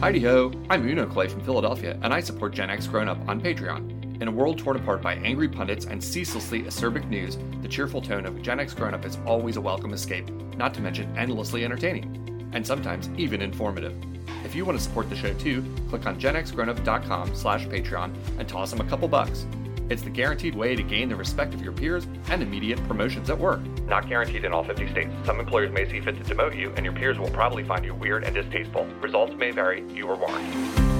Heidi ho, I'm Uno Clay from Philadelphia, and I support Gen X Grown Up on Patreon. In a world torn apart by angry pundits and ceaselessly acerbic news, the cheerful tone of Gen X Grown Up is always a welcome escape, not to mention endlessly entertaining, and sometimes even informative. If you want to support the show too, click on genxgrownup.com slash Patreon and toss them a couple bucks. It's the guaranteed way to gain the respect of your peers and immediate promotions at work. Not guaranteed in all 50 states. Some employers may see fit to demote you, and your peers will probably find you weird and distasteful. Results may vary. You are warned.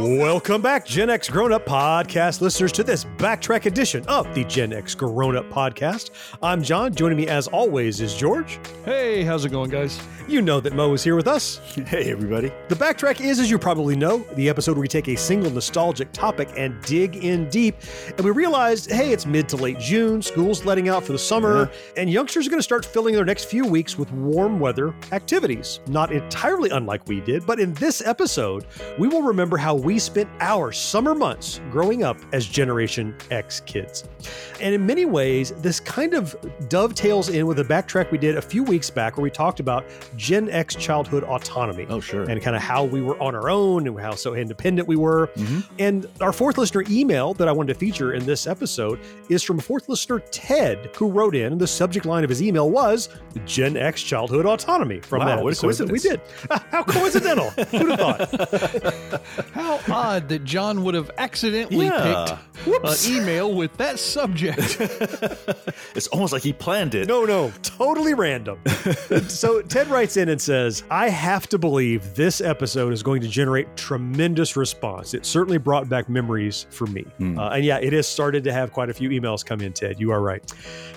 Welcome back, Gen X Grown Up podcast listeners, to this backtrack edition of the Gen X Grown Up podcast. I'm John. Joining me, as always, is George. Hey, how's it going, guys? You know that Mo is here with us. Hey, everybody. The backtrack is, as you probably know, the episode where we take a single nostalgic topic and dig in deep. And we realized, hey, it's mid to late June, school's letting out for the summer, and youngsters are going to start filling their next few weeks with warm weather activities. Not entirely unlike we did, but in this episode, we will remember how we spent our summer months growing up as Generation X kids. And in many ways, this kind of dovetails in with a backtrack we did a few weeks back where we talked about Gen X childhood autonomy Oh, sure. and kind of how we were on our own and how so independent we were. Mm-hmm. And our fourth listener email that I wanted to feature in this episode is from fourth listener Ted, who wrote in. The subject line of his email was Gen X childhood autonomy from Wow, that what a that we did. how coincidental! Who'd have thought? How odd that John would have accidentally Yeah. picked an email with that subject. It's almost like he planned it. No, no, totally random. so Ted writes in and says, I have to believe this episode is going to generate tremendous response. It certainly brought back memories for me. Uh, and yeah, it has started to have quite a few emails come in, Ted. You are right.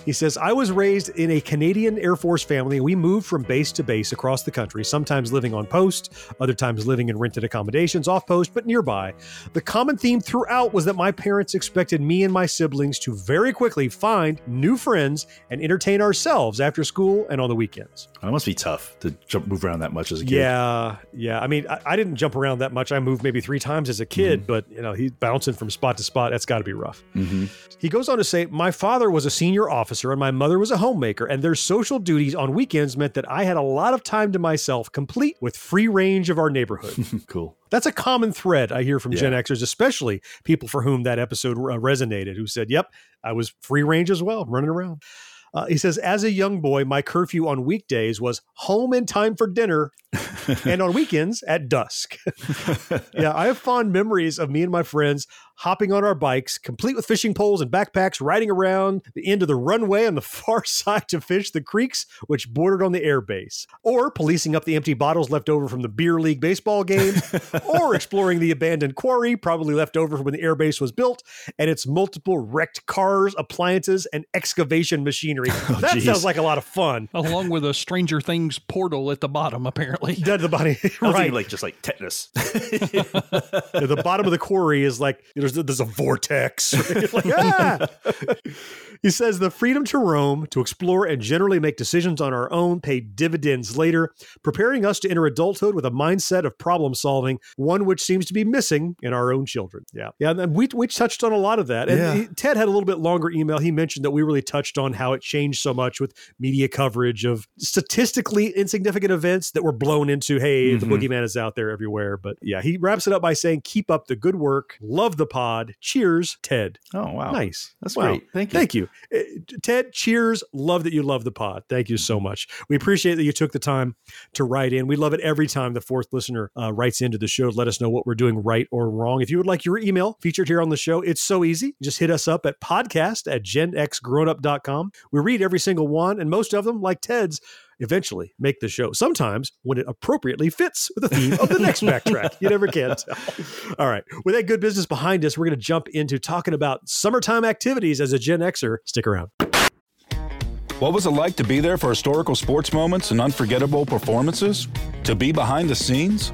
He says, I was raised in a Canadian Air Force family. We moved from base to base across the country, sometimes living on post, other times living in rented accommodations off post, but nearby. The common theme throughout was that my parents expected me and my siblings to very quickly find new friends and entertain ourselves after school and on the weekends. It must be tough to jump, move around that much as a kid. Yeah, yeah. I mean, I, I didn't jump around that much. I moved maybe three times as a kid, but you know, he's bouncing from spot to spot. That's got to be rough. Mm-hmm. He goes on to say, My father was a senior officer and my mother was a homemaker, and their social duties on weekends meant that I had a lot of time to myself, complete with free range of our neighborhood. Cool. That's a common thread I hear from Gen Xers, especially people for whom that episode uh, resonated, who said, Yep, I was free range as well, running around. Uh, he says, As a young boy, my curfew on weekdays was home in time for dinner and on weekends at dusk. yeah, I have fond memories of me and my friends hopping on our bikes, complete with fishing poles and backpacks, riding around the end of the runway on the far side to fish the creeks which bordered on the airbase, or policing up the empty bottles left over from the beer league baseball game, or exploring the abandoned quarry probably left over from when the airbase was built and its multiple wrecked cars, appliances, and excavation machinery. Oh, that geez. sounds like a lot of fun. along with a Stranger Things portal at the bottom, apparently. Dead to the body, I was right? like just like tetanus. The bottom of the quarry is like there's there's a vortex. Like, ah! He says the freedom to roam, to explore, and generally make decisions on our own pay dividends later, preparing us to enter adulthood with a mindset of problem solving, one which seems to be missing in our own children. Yeah, yeah, and we we touched on a lot of that. And Yeah. he- Ted had a little bit longer email. He mentioned that we really touched on how it changed so much with media coverage of statistically insignificant events that were blown into, hey, the Mhm. boogeyman is out there everywhere. But yeah, he wraps it up by saying, keep up the good work. Love the pod. Cheers, Ted. Oh wow, Nice. That's Wow. great. Thank you. Thank you. Uh, Ted, cheers. Love that you love the pod. Thank you so much. We appreciate that you took the time to write in. We love it every time the fourth listener uh, writes into the show to let us know what we're doing right or wrong. If you would like your email featured here on the show, it's so easy. Just hit us up at podcast at genxgrownup.com. We read every single one, and most of them, like Ted's, eventually make the show. Sometimes when it appropriately fits with the theme of the next backtrack. You never can tell. All right. With that good business behind us, we're going to jump into talking about summertime activities as a Gen Xer. Stick around. What was it like to be there for historical sports moments and unforgettable performances? To be behind the scenes?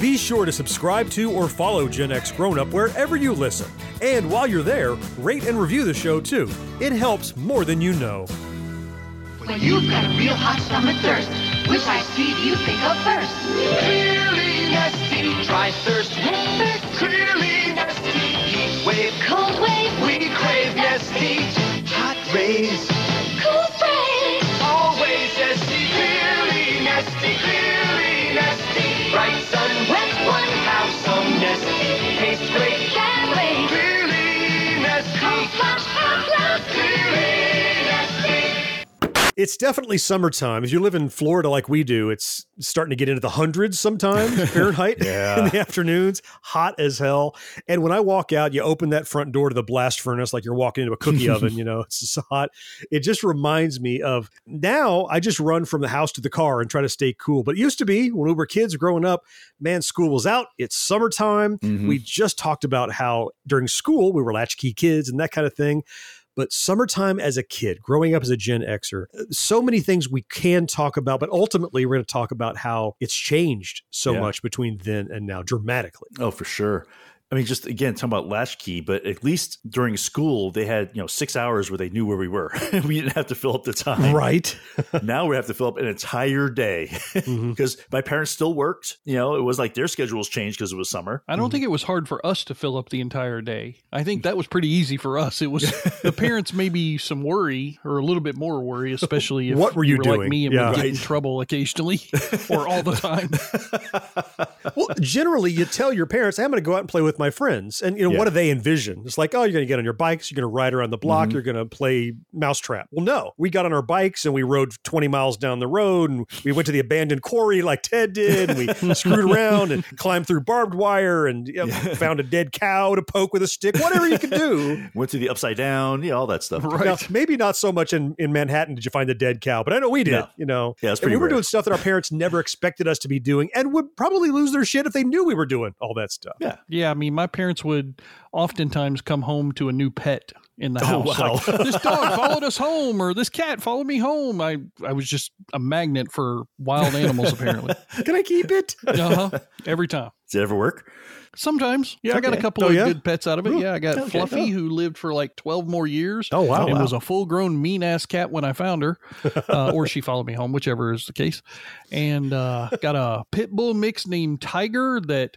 Be sure to subscribe to or follow Gen X Grown Up wherever you listen. And while you're there, rate and review the show too. It helps more than you know. When you've got a real hot summer thirst, which iced tea do you think of first? Clearly Nestea. Try thirst with Clearly Nestea. Heat wave, cold wave. We crave Nestea. Hot rays, It's definitely summertime. If you live in Florida like we do, it's starting to get into the hundreds sometimes Fahrenheit in the afternoons, hot as hell. And when I walk out, you open that front door to the blast furnace like you're walking into a cookie oven, you know, it's so hot. It just reminds me of now I just run from the house to the car and try to stay cool. But it used to be when we were kids growing up, man, school was out. It's summertime. Mm-hmm. We just talked about how during school we were latchkey kids and that kind of thing but summertime as a kid, growing up as a Gen Xer, uh, so many things we can talk about, but ultimately we're going to talk about how it's changed so Yeah. much between then and now dramatically. Oh, for sure. I mean, just again, talking about latchkey, but at least during school, they had, you know, six hours where they knew where we were. we didn't have to fill up the time. Right. now we have to fill up an entire day Mm-hmm. because my parents still worked. You know, it was like their schedules changed because it was summer. I don't think it was hard for us to fill up the entire day. I think that was pretty easy for us. It was the parents maybe some worry or a little bit more worry, especially if What were you like doing? me and Yeah. would get in trouble occasionally or all the time. well, generally, you tell your parents, hey, I'm going to go out and play with my friends. And, you know, Yeah. what do they envision? It's like, oh, you're going to get on your bikes, you're going to ride around the block, mm-hmm. you're going to play mousetrap. Well, no, we got on our bikes and we rode 20 miles down the road and we went to the abandoned quarry like Ted did. And we screwed around and climbed through barbed wire and you know, found a dead cow to poke with a stick, whatever you could do. Went to the upside down, yeah, all that stuff. Now, maybe not so much in, in Manhattan did you find the dead cow, but I know we did. No. You know, Yeah, it's And we pretty were rare. doing stuff that our parents never expected us to be doing, and would probably lose their shit if they knew we were doing all that stuff. Yeah. Yeah, I mean, my parents would oftentimes come home to a new pet in the Oh, house. wow. Like, this dog followed us home, or this cat followed me home. I, I was just a magnet for wild animals, apparently. Can I keep it? Uh huh. Every time. Does it ever work? Sometimes. Yeah, I got a couple Oh, of yeah? good pets out of it. Yeah, I got Okay. Fluffy, Oh. who lived for like 12 more years. Oh, wow. and Wow. was a full grown mean ass cat when I found her, uh, or she followed me home, whichever is the case. And uh, got a pit bull mix named Tiger that,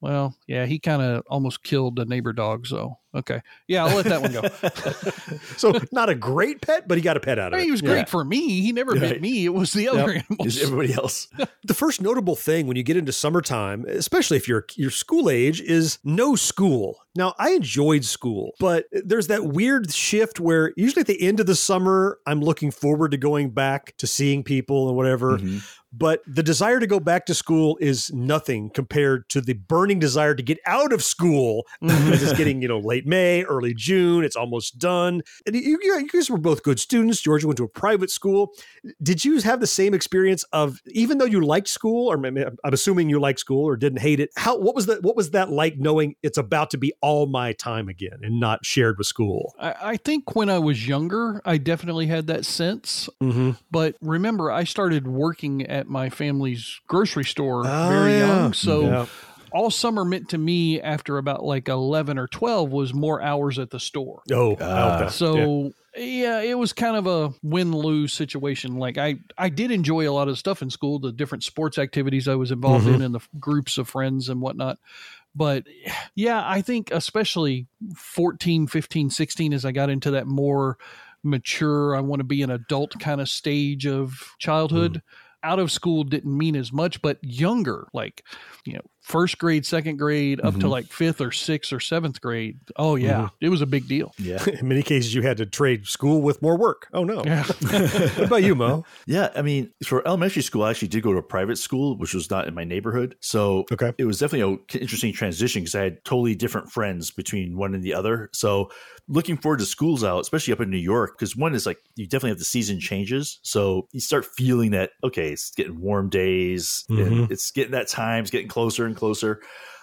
well, yeah, he kind of almost killed the neighbor dog. So, okay. Yeah, I'll let that one go. So not a great pet, but he got a pet out of it. he was great for me. He never bit me. It was the other Is animals. everybody else? The first notable thing when you get into summertime, especially if you're your school age, is no school. Now, I enjoyed school, but there's that weird shift where usually at the end of the summer, I'm looking forward to going back to seeing people and whatever. Mm-hmm. But the desire to go back to school is nothing compared to the burning desire to get out of school. Because it's getting, you know, late May, early June. It's almost done. And you, you you guys were both good students. Georgia went to a private school. Did you have the same experience of even though you liked school, or I'm assuming you liked school or didn't hate it? How what was that? What was that like knowing it's about to be all my time again and not shared with school? I, I think when I was younger, I definitely had that sense. Mm-hmm. But remember, I started working at my family's grocery store Oh, very yeah. young. So Yeah. All summer meant to me after about like 11 or 12 was more hours at the store. Oh, okay. So yeah, it was kind of a win lose situation. Like I, I did enjoy a lot of stuff in school, the different sports activities I was involved Mm-hmm. in, and the groups of friends and whatnot. But yeah, I think especially 14, 15, 16, as I got into that more mature, I want to be an adult kind of stage of childhood. Out of school didn't mean as much, but younger, like, you know, first grade, second grade, up to Mhm. like fifth or sixth or seventh grade. Oh yeah, it was a big deal. Yeah. In many cases, you had to trade school with more work. Oh no. Yeah. what about you, Mo? Yeah, I mean, for elementary school, I actually did go to a private school, which was not in my neighborhood. So Okay. it was definitely an interesting transition because I had totally different friends between one and the other. So looking forward to schools out, especially up in New York, because one is like you definitely have the season changes. So you start feeling that, okay, it's getting warm days and it's getting that time, it's getting closer and closer.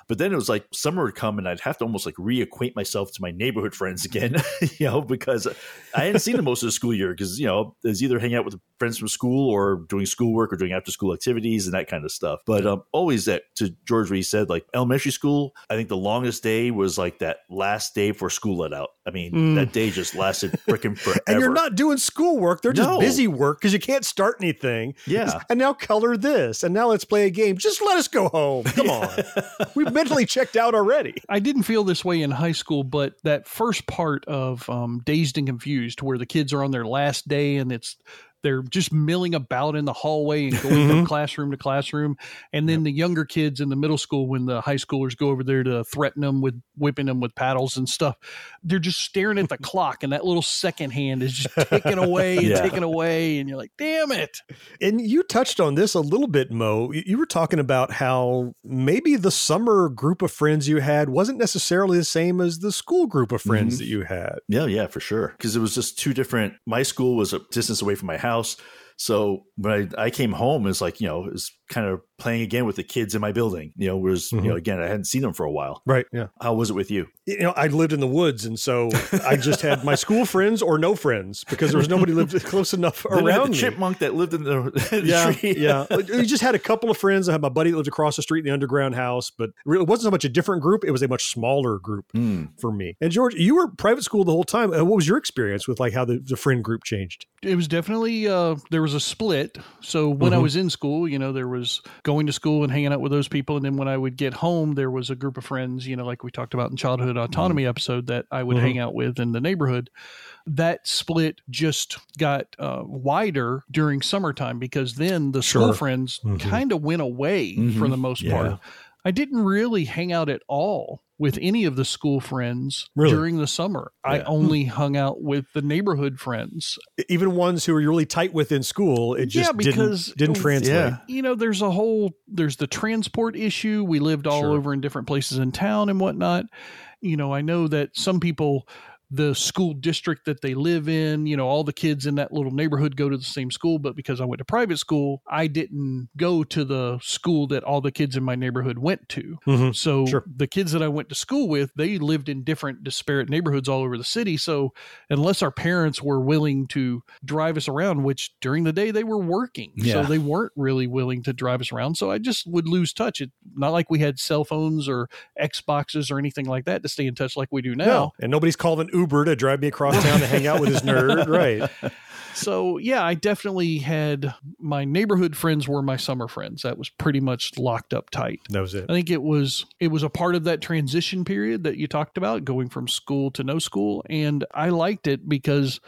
But then it was like summer would come and I'd have to almost like reacquaint myself to my neighborhood friends again, you know, because I hadn't seen them most of the school year because, you know, was either hanging out with friends from school or doing schoolwork or doing after school activities and that kind of stuff. But um, always that to George, what he said, like elementary school, I think the longest day was like that last day for school let out. I mean, Mm. that day just lasted freaking forever. And you're not doing schoolwork. They're just No. busy work because you can't start anything. Yeah. And now color this. And now let's play a game. Just let us go home. Come on. We've mentally checked out already. I didn't feel this way in high school, but that first part of um, Dazed and Confused, where the kids are on their last day and it's they're just milling about in the hallway and going from classroom to classroom, and then the younger kids in the middle school, when the high schoolers go over there to threaten them with whipping them with paddles and stuff, they're just staring at the clock, and that little second hand is just ticking away and Yeah. ticking away, and you're like, "Damn it!" And you touched on this a little bit, Mo. You you were talking about how maybe the summer group of friends you had wasn't necessarily the same as the school group of friends Mhm. that you had. Yeah, yeah, for sure. Because it was just two different. My school was a distance away from my house. So when I, I came home, it's like, you know, it was kind of playing again with the kids in my building. You know, was, you know, again, I hadn't seen them for a while. Right. Yeah. How was it with you? You know, I lived in the woods, and so I just had my school friends or no friends because there was nobody lived close enough Then around the me. chipmunk that lived in the, the yeah, tree. yeah. We just had a couple of friends. I had my buddy that lived across the street in the underground house, but it wasn't so much a different group. It was a much smaller group Hmm. for me. And George, you were private school the whole time. Uh, What was your experience with like how the, the friend group changed? it was definitely uh, there was a split. So when I Mhm. was in school, you know, there was going to school and hanging out with those people, and then when I would get home, there was a group of friends, you know, like we talked about in childhood autonomy episode that I would Mhm. hang out with in the neighborhood. That split just got uh, wider during summertime because then the school Sure. friends Mhm. kind of went away for Mhm. the most Yeah. part. I didn't really hang out at all with any of the school friends Really? during the summer. I Yeah. only hung out with the neighborhood friends Even ones who were really tight with in school, it just Yeah, because didn't, didn't translate. yeah. you know, there's a whole there's the transport issue. We lived all Sure. over in different places in town and whatnot. You know, I know that some people the school district that they live in, you know, all the kids in that little neighborhood go to the same school, but because I went to private school, I didn't go to the school that all the kids in my neighborhood went to. Mhm. So Sure. the kids that I went to school with, they lived in different disparate neighborhoods all over the city. So unless our parents were willing to drive us around, which during the day they were working, Yeah. so they weren't really willing to drive us around. So I just would lose touch. It not like we had cell phones or Xboxes or anything like that to stay in touch like we do now. No, and nobody's called an Uber to drive me across town to hang out with his nerd, right? So yeah, I definitely had my neighborhood friends were my summer friends. That was pretty much locked up tight. That was it. I think it was it was a part of that transition period that you talked about, going from school to no school, and I liked it because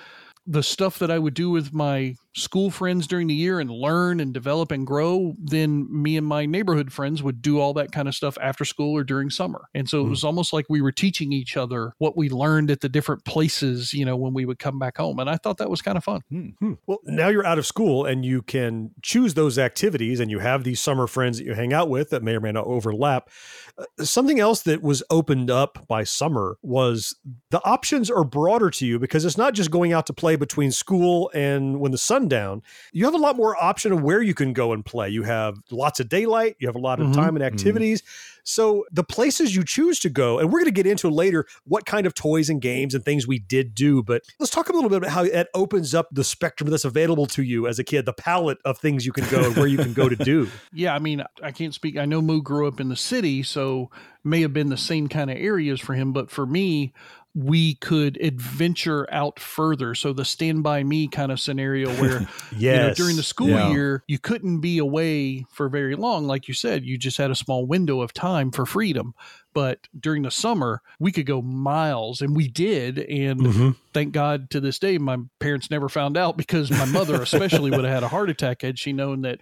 the stuff that I would do with my school friends during the year and learn and develop and grow, then me and my neighborhood friends would do all that kind of stuff after school or during summer. And so it hmm. was almost like we were teaching each other what we learned at the different places, you know, when we would come back home. And I thought that was kind of fun. Hmm. Hmm. Well, now you're out of school and you can choose those activities and you have these summer friends that you hang out with that may or may not overlap. Uh, something else that was opened up by summer was the options are broader to you because it's not just going out to play between school and when the sun down. You have a lot more option of where you can go and play. You have lots of daylight, you have a lot of Mhm. time and activities. So the places you choose to go, and we're going to get into later what kind of toys and games and things we did do, but let's talk a little bit about how it opens up the spectrum that's available to you as a kid, the palette of things you can go and where you can go to do. Yeah, I mean, I can't speak. I know Mo grew up in the city, so may have been the same kind of areas for him. But for me, we could adventure out further. So the stand by me kind of scenario where you know, during the school Yeah. year, you couldn't be away for very long. Like you said, you just had a small window of time for freedom. but during the summer we could go miles and we did and mm-hmm. thank god to this day my parents never found out because my mother especially would have had a heart attack had she known that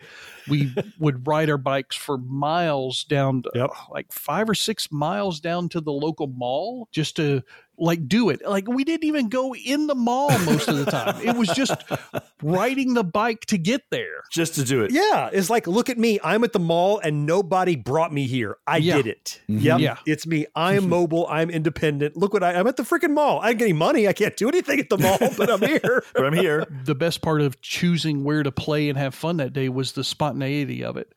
we would ride our bikes for miles down Yep. like five or six miles down to the local mall just to like do it like we didn't even go in the mall most of the time it was just riding the bike to get there just to do it. Yeah, it's like, look at me. I'm at the mall and nobody brought me here. I Yeah. did it. Mm-hmm. Yep. Yeah. It's me. I'm mm-hmm. mobile. I'm independent. Look what I, I'm at the freaking mall. I didn't get any money. I can't do anything at the mall, but I'm here. But I'm here. the best part of choosing where to play and have fun that day was the spontaneity of it.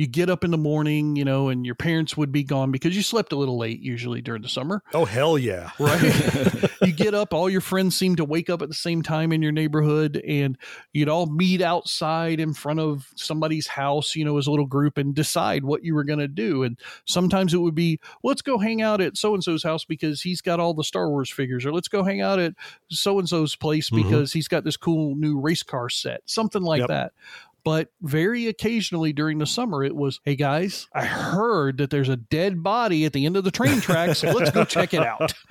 You get up in the morning, you know, and your parents would be gone because you slept a little late usually during the summer, Oh, hell yeah. right? you get up, all your friends seem to wake up at the same time in your neighborhood, and you'd all meet outside in front of somebody's house, you know, as a little group and decide what you were going to do. And sometimes it would be, let's go hang out at so and so's house because he's got all the Star Wars figures, or let's go hang out at so and so's place Mhm. because he's got this cool new race car set, something like Yep. that. But very occasionally during the summer, it was, hey guys, I heard that there's a dead body at the end of the train tracks. So let's go check it out.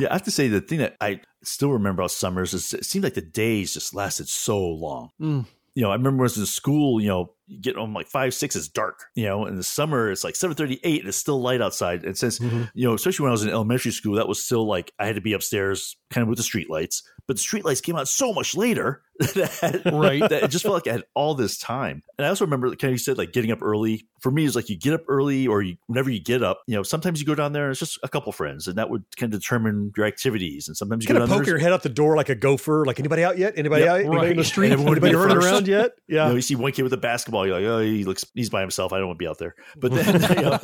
Yeah, I have to say the thing that I still remember about summers is it seemed like the days just lasted so long. Mm. You know, I remember when I was in school, you know, you get on like five, six, it's dark. You know, in the summer it's like seven thirty eight and it's still light outside. And since Mhm. you know, especially when I was in elementary school, that was still like I had to be upstairs kind of with the street lights. But the street lights came out so much later that, Right. that it just felt like I had all this time. And I also remember kind of you said like getting up early. For me, it's like you get up early or you whenever you get up, you know, sometimes you go down there and it's just a couple friends and that would kind of determine your activities. And sometimes you Kind of poke there. your head out the door like a gopher. Like, anybody out yet? Anybody Yep, out? Anybody in the street? And everyone would Anybody running around yet? You Yeah. know, you see one kid with a basketball, you're like, oh, he looks, he's by himself. I don't want to be out there. But then, you know,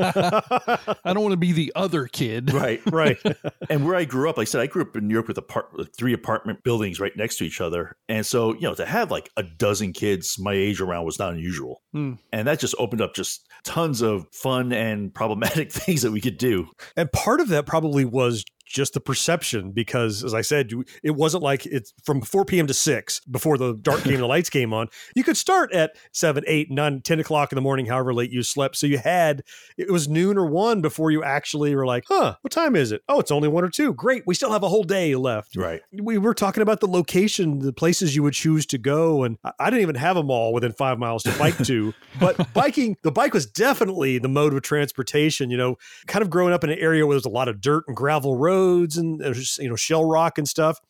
I don't want to be the other kid. right. right. and where I grew up, like I said, I grew up in New York with, apart- with three apartment buildings right next to each other. And so, you know, to have like a dozen kids my age around was not unusual. Hmm. And that just opened up just tons of fun and problematic things that we could do. And part of that probably was just the perception because, as I said, it wasn't like it's from 4 p.m. to 6 before the dark game the lights came on. You could start at 7, 8, 9, 10 o'clock in the morning, however late you slept. So you had, it was noon or 1 before you actually were like, huh, what time is it? Oh, it's only 1 or 2. Great. We still have a whole day left. Right. We were talking about the location, the places you would choose to go. And I- I didn't even have a mall within five miles to bike to. But biking, the bike was definitely the mode of transportation. You know, kind of growing up in an area where there's a lot of dirt and gravel roads and there's, you know, shell rock and stuff.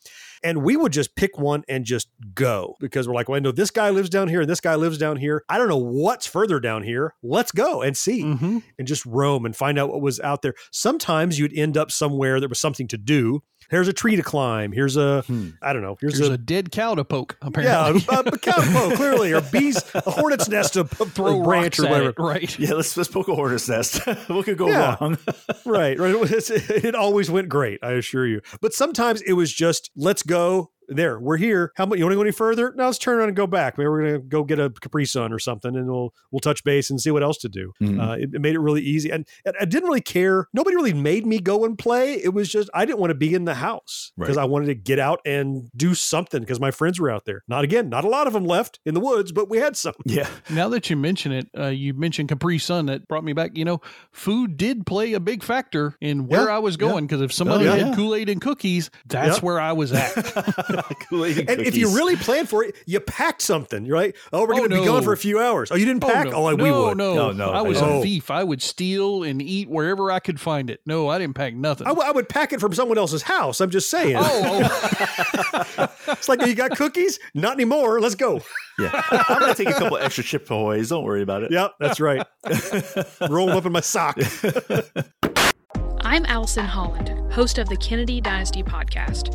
And we would just pick one and just go because we're like, well, I know this guy lives down here and this guy lives down here. I don't know what's further down here. Let's go and see hmm and just roam and find out what was out there. Sometimes you'd end up somewhere there was something to do. Here's a tree to climb. Here's a, Hmm. I don't know. Here's, There's a, a dead cow to poke, yeah, apparently. a, a cow oh, clearly, or bees, a hornet's nest to Throw a branch or whatever. it, right? Yeah, let's let's poke a hornet's nest. what could go Yeah. wrong? right, right. It, was- it always went great, I assure you. But sometimes it was just, let's go. There, we're here. How much? You want to go any further? Now let's turn around and go back. Maybe we're gonna go get a Capri Sun or something, and we'll we'll touch base and see what else to do. Mhm. Uh, it, it made it really easy, and, and I didn't really care. Nobody really made me go and play. It was just I didn't want to be in the house because Right. I wanted to get out and do something because my friends were out there. Not again, not a lot of them left in the woods, but we had some. yeah. Now that you mention it, uh, you mentioned Capri Sun. That brought me back. You know, food did play a big factor in where Yeah, I was going because if somebody yeah. had Kool Aid and cookies, that's Yeah. where I was at. Kool-Aid and And if you really planned for it, you packed something. You're oh, we're Oh, going to be no. gone for a few hours. Oh, you didn't oh, pack? Oh, no. we no, would. no, No, no, I was I- a Oh. thief. I would steal and eat wherever I could find it. No, I didn't pack nothing. I, w- I would pack it from someone else's house. I'm just saying. oh, oh. It's like, you got cookies? Not anymore. Let's go. yeah. I'm gonna take a couple extra Chips Ahoy. Don't worry about it. Yep, that's right. Roll them up in my sock. I'm Allison Holland, host of the Kennedy Dynasty podcast.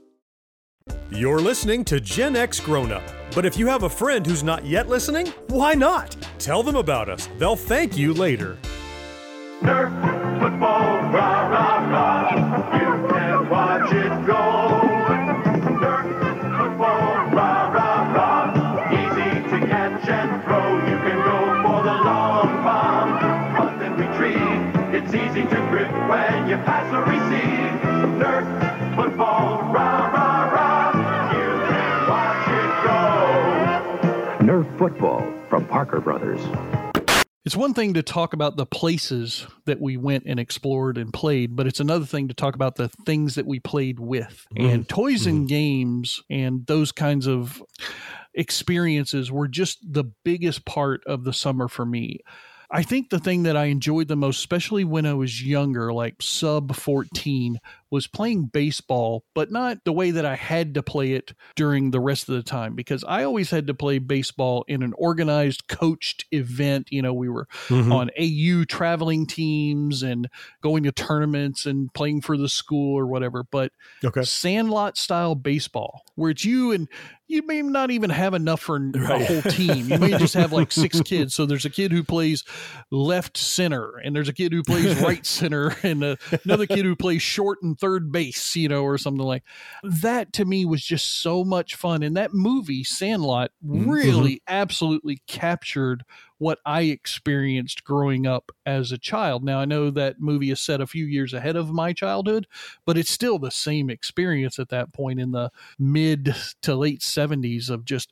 You're listening to Gen X Grown Up. But if you have a friend who's not yet listening, why not? Tell them about us. They'll thank you later. Nerf football, rah, rah, rah. You can watch it go. Nerf football, rah rah rah. Easy to catch and throw. You can roll for the long bomb, run then retreat. It's easy to grip when you pass or receive. Nerf football, rah, rah. Football from Parker Brothers. It's one thing to talk about the places that we went and explored and played, but it's another thing to talk about the things that we played with. Mm-hmm. And toys and mm-hmm. games and those kinds of experiences were just the biggest part of the summer for me. I think the thing that I enjoyed the most, especially when I was younger, like sub 14, was playing baseball, but not the way that I had to play it during the rest of the time because I always had to play baseball in an organized, coached event. You know, we were Mhm. on AU traveling teams and going to tournaments and playing for the school or whatever. But Okay. sandlot style baseball, where it's you and you may not even have enough for a whole team. You may just have like six kids. So there's a kid who plays left center, and there's a kid who plays right center, and uh another kid who plays short and third base, you know, or something like that. To me, was just so much fun. And that movie, Sandlot, really absolutely captured what I experienced growing up as a child. Now, I know that movie is set a few years ahead of my childhood, but it's still the same experience at that point in the mid to late 70s of just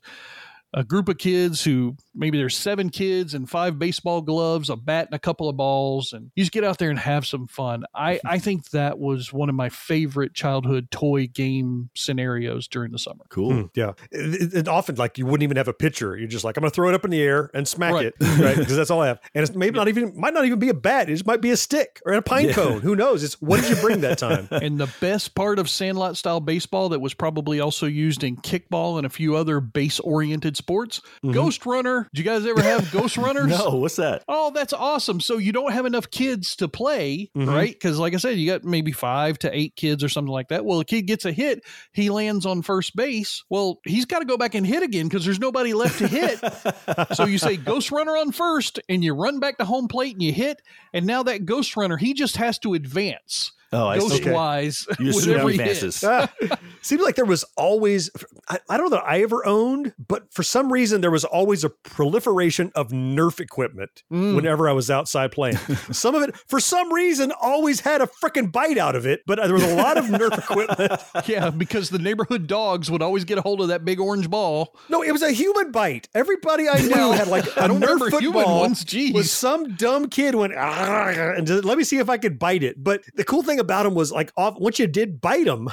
a group of kids who maybe there's seven kids and five baseball gloves, a bat and a couple of balls, and you just get out there and have some fun. I, I think that was one of my favorite childhood toy game scenarios during the summer. Cool. Mm, yeah. It, it- it often, like, you wouldn't even have a pitcher. You're just like, I'm going to throw it up in the air and smack Right. it, right? Because that's all I have. And it's maybe not even, might not even be a bat. It just might be a stick or a pine Yeah. cone. Who knows? It's what did you bring that time? and the best part of sandlot style baseball that was probably also used in kickball and a few other base oriented sports ghost runner did you guys ever have ghost runners No, what's that? Oh, that's awesome. So you don't have enough kids to play, Mhm. right? Because, like I said, you got maybe five to eight kids or something like that. Well, a kid gets a hit, he lands on first base. Well, he's got to go back and hit again because there's nobody left to hit. so you say ghost runner on first, and you run back to home plate and you hit. And now that ghost runner, he just has to advance Oh, I see. ghost wise You with assume every he hit. advances. Ah, seems like there was always I, I don't know that I ever owned, but for some reason there was always a proliferation of Nerf equipment Mm. whenever I was outside playing. some of it, for some reason, always had a freaking bite out of it, but there was a lot of Nerf equipment. Yeah, because the neighborhood dogs would always get a hold of that big orange ball. No, it was a human bite. Everybody I knew had like a I don't Nerf remember human football. ones. Jeez. Was some dumb kid went and just, let me see if I could bite it. But the cool thing about them was like off, once you did bite them,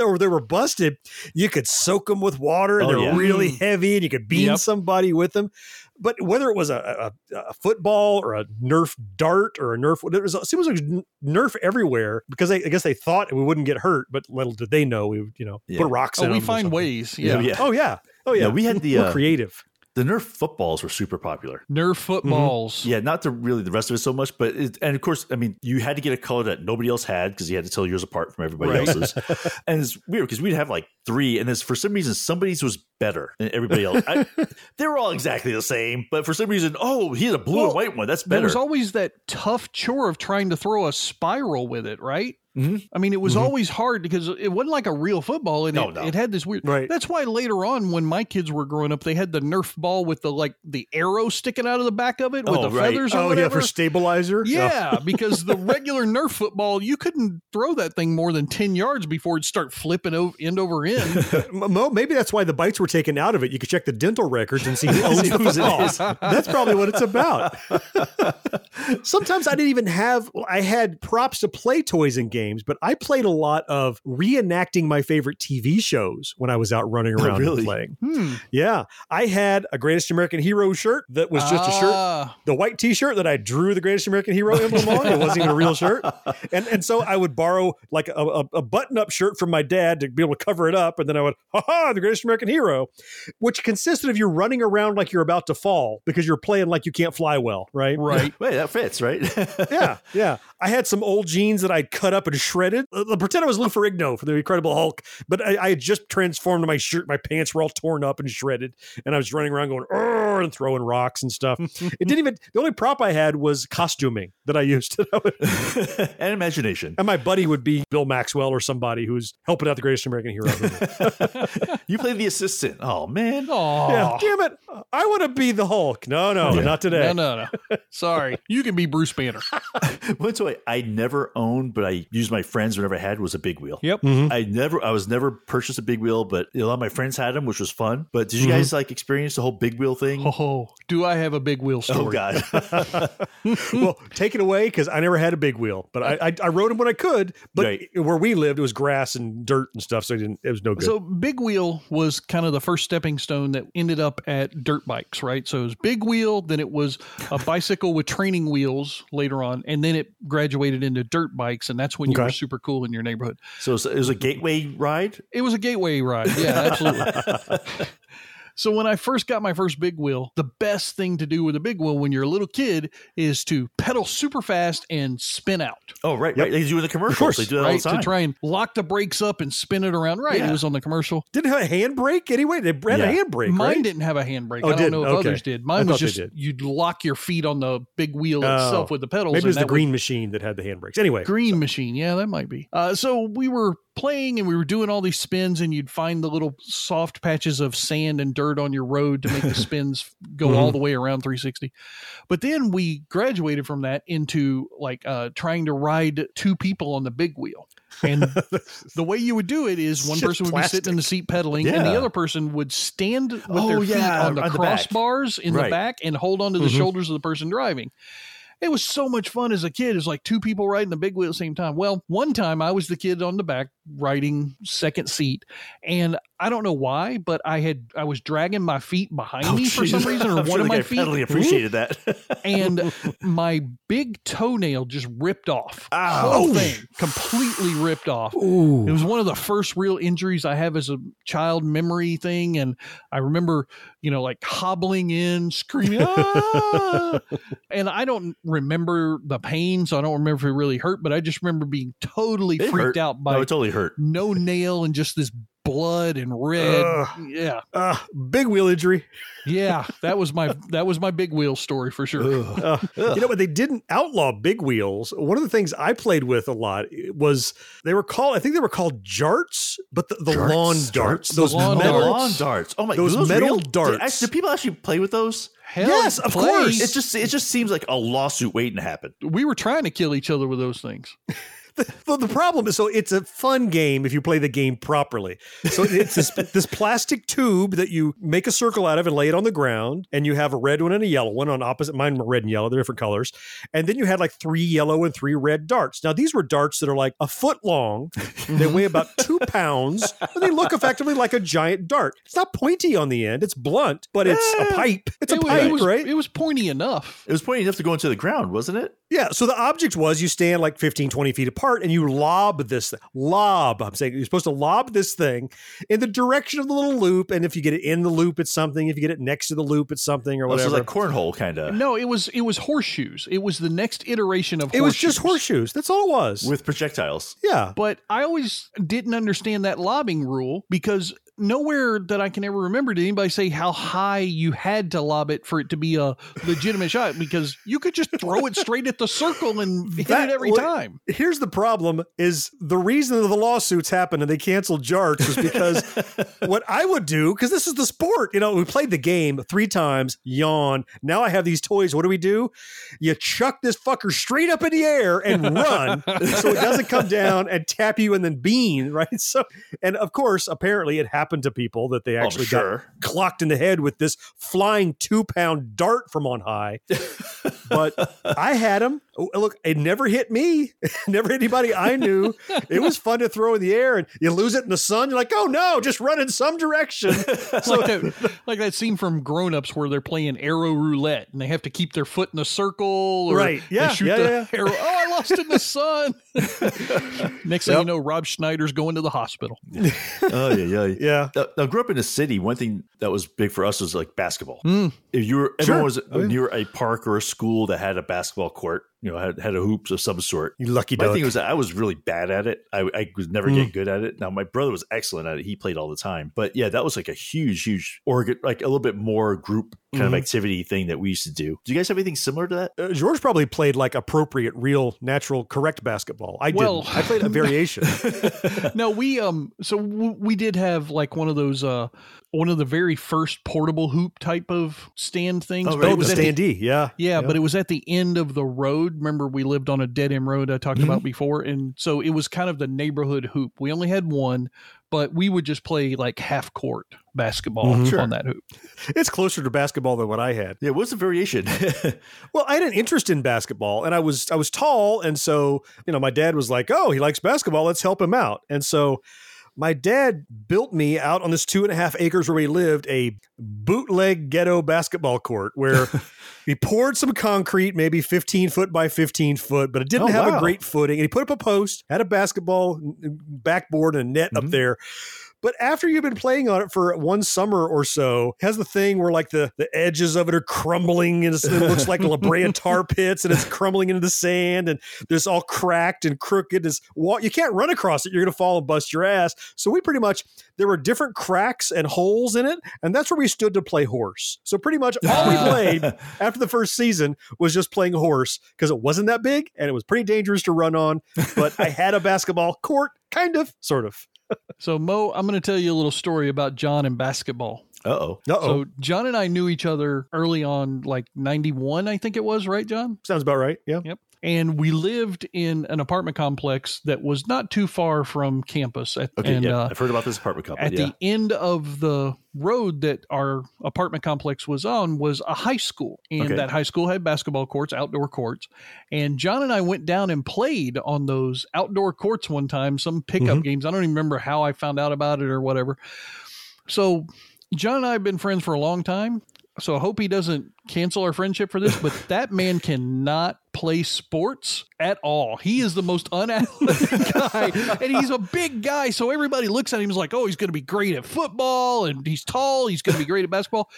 or they were busted, you could soak them with water. and Oh, they're yeah. really heavy, and you could bean Yep. somebody with them. But whether it was a, a, a football or a Nerf dart or a Nerf, there was, it seems like Nerf everywhere because they, I guess they thought we wouldn't get hurt, but little did they know we would, you know, Yeah. put rocks Oh, in we them find ways. Yeah, Yeah. yeah. Oh yeah, oh yeah. Yeah, we had the We're uh, creative. The Nerf footballs were super popular. Nerf mm-hmm. footballs. Yeah, not the really the rest of it so much, but it, and of course, I mean, you had to get a color that nobody else had because you had to tell yours apart from everybody Right. else's. and it's weird because we'd have like three, and it's for some reason somebody's was better than everybody else. I, they were all exactly the same, but for some reason, oh, he had a blue Well, and white one. That's There better. was always that tough chore of trying to throw a spiral with it, right? Mhm. I mean, it was Mhm. always hard because it wasn't like a real football, and No, it, no. it had this weird. Right. That's why later on, when my kids were growing up, they had the Nerf ball with the like the arrow sticking out of the back of it with Oh, the right. feathers or Oh yeah, whatever. for stabilizer. yeah, because the regular Nerf football, you couldn't throw that thing more than ten yards before it'd start flipping over end over end. Mo, maybe that's why the bites were taken out of it. You could check the dental records and see who owns whose it. That's probably what it's about. Sometimes I didn't even have. I had props to play toys and games, but I played a lot of reenacting my favorite TV shows when I was out running Oh, around really? and playing. Hmm. Yeah, I had a Greatest American Hero shirt that was just a shirt Ah, the white T-shirt that I drew the Greatest American Hero emblem on. It wasn't even a real shirt, and and so I would borrow like a, a, a button-up shirt from my dad to be able to cover it up, and then I would, ha ha, the Greatest American Hero, which consisted of you running around like you're about to fall because you're playing like you can't fly well, right? Right. Wait, that fits, right? yeah, yeah. I had some old jeans that I'd cut up and shredded. Uh, pretend I was Lou Ferrigno for the Incredible Hulk, but I, I had just transformed my shirt. My pants were all torn up and shredded, and I was running around going "Arr," and throwing rocks and stuff. it didn't even. The only prop I had was costuming that I used. and imagination. and my buddy would be Bill Maxwell or somebody who's helping out the Greatest American Hero. You play the assistant. Oh man. Oh, Yeah, damn it! I want to be the Hulk. No, no, not today. no, no, no. Sorry, you can be Bruce Banner. One toy I never owned, but I used my friends whenever I had was a big wheel. Yep. Mm-hmm. I never, I was never purchased a big wheel, but a lot of my friends had them, which was fun. But did you mm-hmm. guys like experience the whole big wheel thing? Oh, do I have a big wheel oh, story? Oh God! well, take it away because I never had a big wheel, but I I, I rode them when I could. But Right. where we lived, it was grass and dirt and stuff, so it, didn't, it was no good. So Big Wheel was kind of the first stepping stone that ended up at dirt bikes, right? So it was Big Wheel, then it was a bicycle with training wheels later on, and then it graduated into dirt bikes, and that's when you Okay. were super cool in your neighborhood. so it was a gateway ride. It was a gateway ride. Yeah, absolutely. so when I first got my first big wheel, the best thing to do with a big wheel when you're a little kid is to pedal super fast and spin out. Oh right, right. They do in the commercials. course, they do that Right all the to try and lock the brakes up and spin it around. Right, Yeah. it was on the commercial. didn't have a handbrake anyway. They had Yeah. a handbrake. Mine right? didn't have a handbrake. Oh, I don't didn't? know if Okay. others did. I Mine was just you'd lock your feet on the big wheel Oh. itself with the pedals. Maybe it was and the that would- green machine that had the handbrakes. Anyway, green machine. Yeah, that might be. Uh, so we were playing and we were doing all these spins, and you'd find the little soft patches of sand and dirt on your road to make the spins go all the way around 360. But then we graduated from that into like uh, trying to ride two people on the big wheel. And the way you would do it is one person would be sitting in the seat pedaling, and the other person would stand with Oh, their feet yeah, on the on the back. crossbars in the back and hold onto the shoulders of the person driving. It was so much fun as a kid. It was like two people riding the big wheel at the same time. Well, one time I was the kid on the back riding second seat, and I don't know why, but I had I was dragging my feet behind me for some Oh, reason, or I'm one sure of my guy feet, pedaling appreciated that. and my big toenail just ripped off. Ow. Whole thing completely ripped off. Ooh. It was one of the first real injuries I have as a child memory thing. And I remember, you know, like hobbling in, screaming, "Ah!" and I don't remember the pain. So I don't remember if it really hurt, but I just remember being totally It freaked hurt. out by no, it totally hurt. no nail and just this blood and red. Ugh. yeah. uh, big wheel injury. Yeah. That was my, that was my big wheel story for sure. Uh, you know, but they didn't outlaw big wheels. One of the things I played with a lot was they were called. I think they were called jarts, but the, the Jarts? lawn Jarts? darts, The those lawn metal. darts. lawn darts. Oh my, Those were metal real? darts. Did, actually, do people actually play with those? Hell, Yes, of play. course. It just it just seems like a lawsuit waiting to happen. we were trying to kill each other with those things. Well, the problem is, so it's a fun game if you play the game properly. So it's this, this plastic tube that you make a circle out of and lay it on the ground, and you have a red one and a yellow one on opposite. Mine were red and yellow; they're different colors. And then you had like three yellow and three red darts. Now these were darts that are like a foot long. They mhm. weigh about two pounds, and they look effectively like a giant dart. It's not pointy on the end; it's blunt, but it's a eh, pipe. It's a was, pipe, it was, right? It was pointy enough. It was pointy enough to go into the ground, wasn't it? Yeah. So the object was you stand like 15, 20 feet apart and you lob this thing. Lob. I'm saying you're supposed to lob this thing in the direction of the little loop. And if you get it in the loop, it's something. If you get it next to the loop, it's something or Oh, so whatever. like cornhole kind of No, it was it was horseshoes. It was the next iteration of it was just horseshoes. That's all it was. with projectiles. yeah. But I always didn't understand that lobbing rule because nowhere that I can ever remember did anybody say how high you had to lob it for it to be a legitimate shot because you could just throw it straight at the circle and hit That- it every well, time. Here's the problem is the reason that the lawsuits happened and they canceled Jarts was because what I would do, because this is the sport, you know, we played the game three times, yawn. Now I have these toys. What do we do? You chuck this fucker straight up in the air and run so it doesn't come down and tap you and then bean, right? So, and of course, apparently it happened to people that they Oh, actually sure. got clocked in the head with this flying two pound dart from on high. but I had them. Look, it never hit me. never hit anybody I knew. It was fun to throw in the air, and you lose it in the sun. You're like, oh no, just run in some direction. It's like that, like that scene from Grown Ups where they're playing arrow roulette and they have to keep their foot in a circle. Or Right. Yeah, shoot yeah, the yeah. arrow. Oh, I lost in the sun. Next thing you know, Rob Schneider's going to the hospital. Oh yeah, yeah. yeah. Now, now, I grew up in a city. One thing that was big for us was like basketball. Hmm. If you were, everyone Sure. was Oh, yeah. near a park or a school that had a basketball court, you know, had, had a hoops of some sort. You lucky My duck. thing was that I was really bad at it. I, I was never Hmm. getting good at it. Now my brother was excellent at it. He played all the time. But yeah, that was like a huge, huge organ, like a little bit more group kind of Mhm. activity thing that we used to do. Do you guys have anything similar to that? Uh, George probably played like appropriate, real, natural, correct basketball. I Well- didn't. I played a variation. no, we um so w- we did have like one of those uh one of the very first portable hoop type of stand things. Oh, but right. it the was at the- standee. yeah. yeah, but it was at the end of the road. Remember, we lived on a dead end road I talked Mm-hmm. about before, and so it was kind of the neighborhood hoop. We only had one, but we would just play like half court basketball Mhm. Sure. on that hoop. it's closer to basketball than what I had. Yeah, what's the variation? Well, I had an interest in basketball, and I was I was tall, and so you know, my dad was like, "Oh, he likes basketball. Let's help him out." And so, my dad built me out on this two and a half acres where we lived a bootleg ghetto basketball court where he poured some concrete, maybe fifteen foot by fifteen foot, but it didn't Oh, have wow. a great footing. And he put up a post, had a basketball backboard and a net Mhm. up there. But after you've been playing on it for one summer or so, it has the thing where like the, the edges of it are crumbling and it looks like La Brea tar pits and it's crumbling into the sand and there's all cracked and crooked. It's you can't run across it. You're going to fall and bust your ass. So we pretty much there were different cracks and holes in it, and that's where we stood to play horse. So pretty much all we played after the first season was just playing horse because it wasn't that big and it was pretty dangerous to run on. But I had a basketball court, kind of, sort of. So Mo, I'm going to tell you a little story about John and basketball. Uh oh. Uh oh, So John and I knew each other early on, like '91, I think it was, right, John? sounds about right. Yeah. Yep. And we lived in an apartment complex that was not too far from campus. At, Okay, and yeah, uh, I've heard about this apartment complex. at Yeah. the end of the road that our apartment complex was on was a high school. And Okay. that high school had basketball courts, outdoor courts. And John and I went down and played on those outdoor courts one time, some pickup Mhm. games. I don't even remember how I found out about it or whatever. So John and I have been friends for a long time. So I hope he doesn't cancel our friendship for this, but that man cannot play sports at all. He is the most unathletic guy, and he's a big guy. So everybody looks at him is like, oh, he's going to be great at football, and he's tall. He's going to be great at basketball.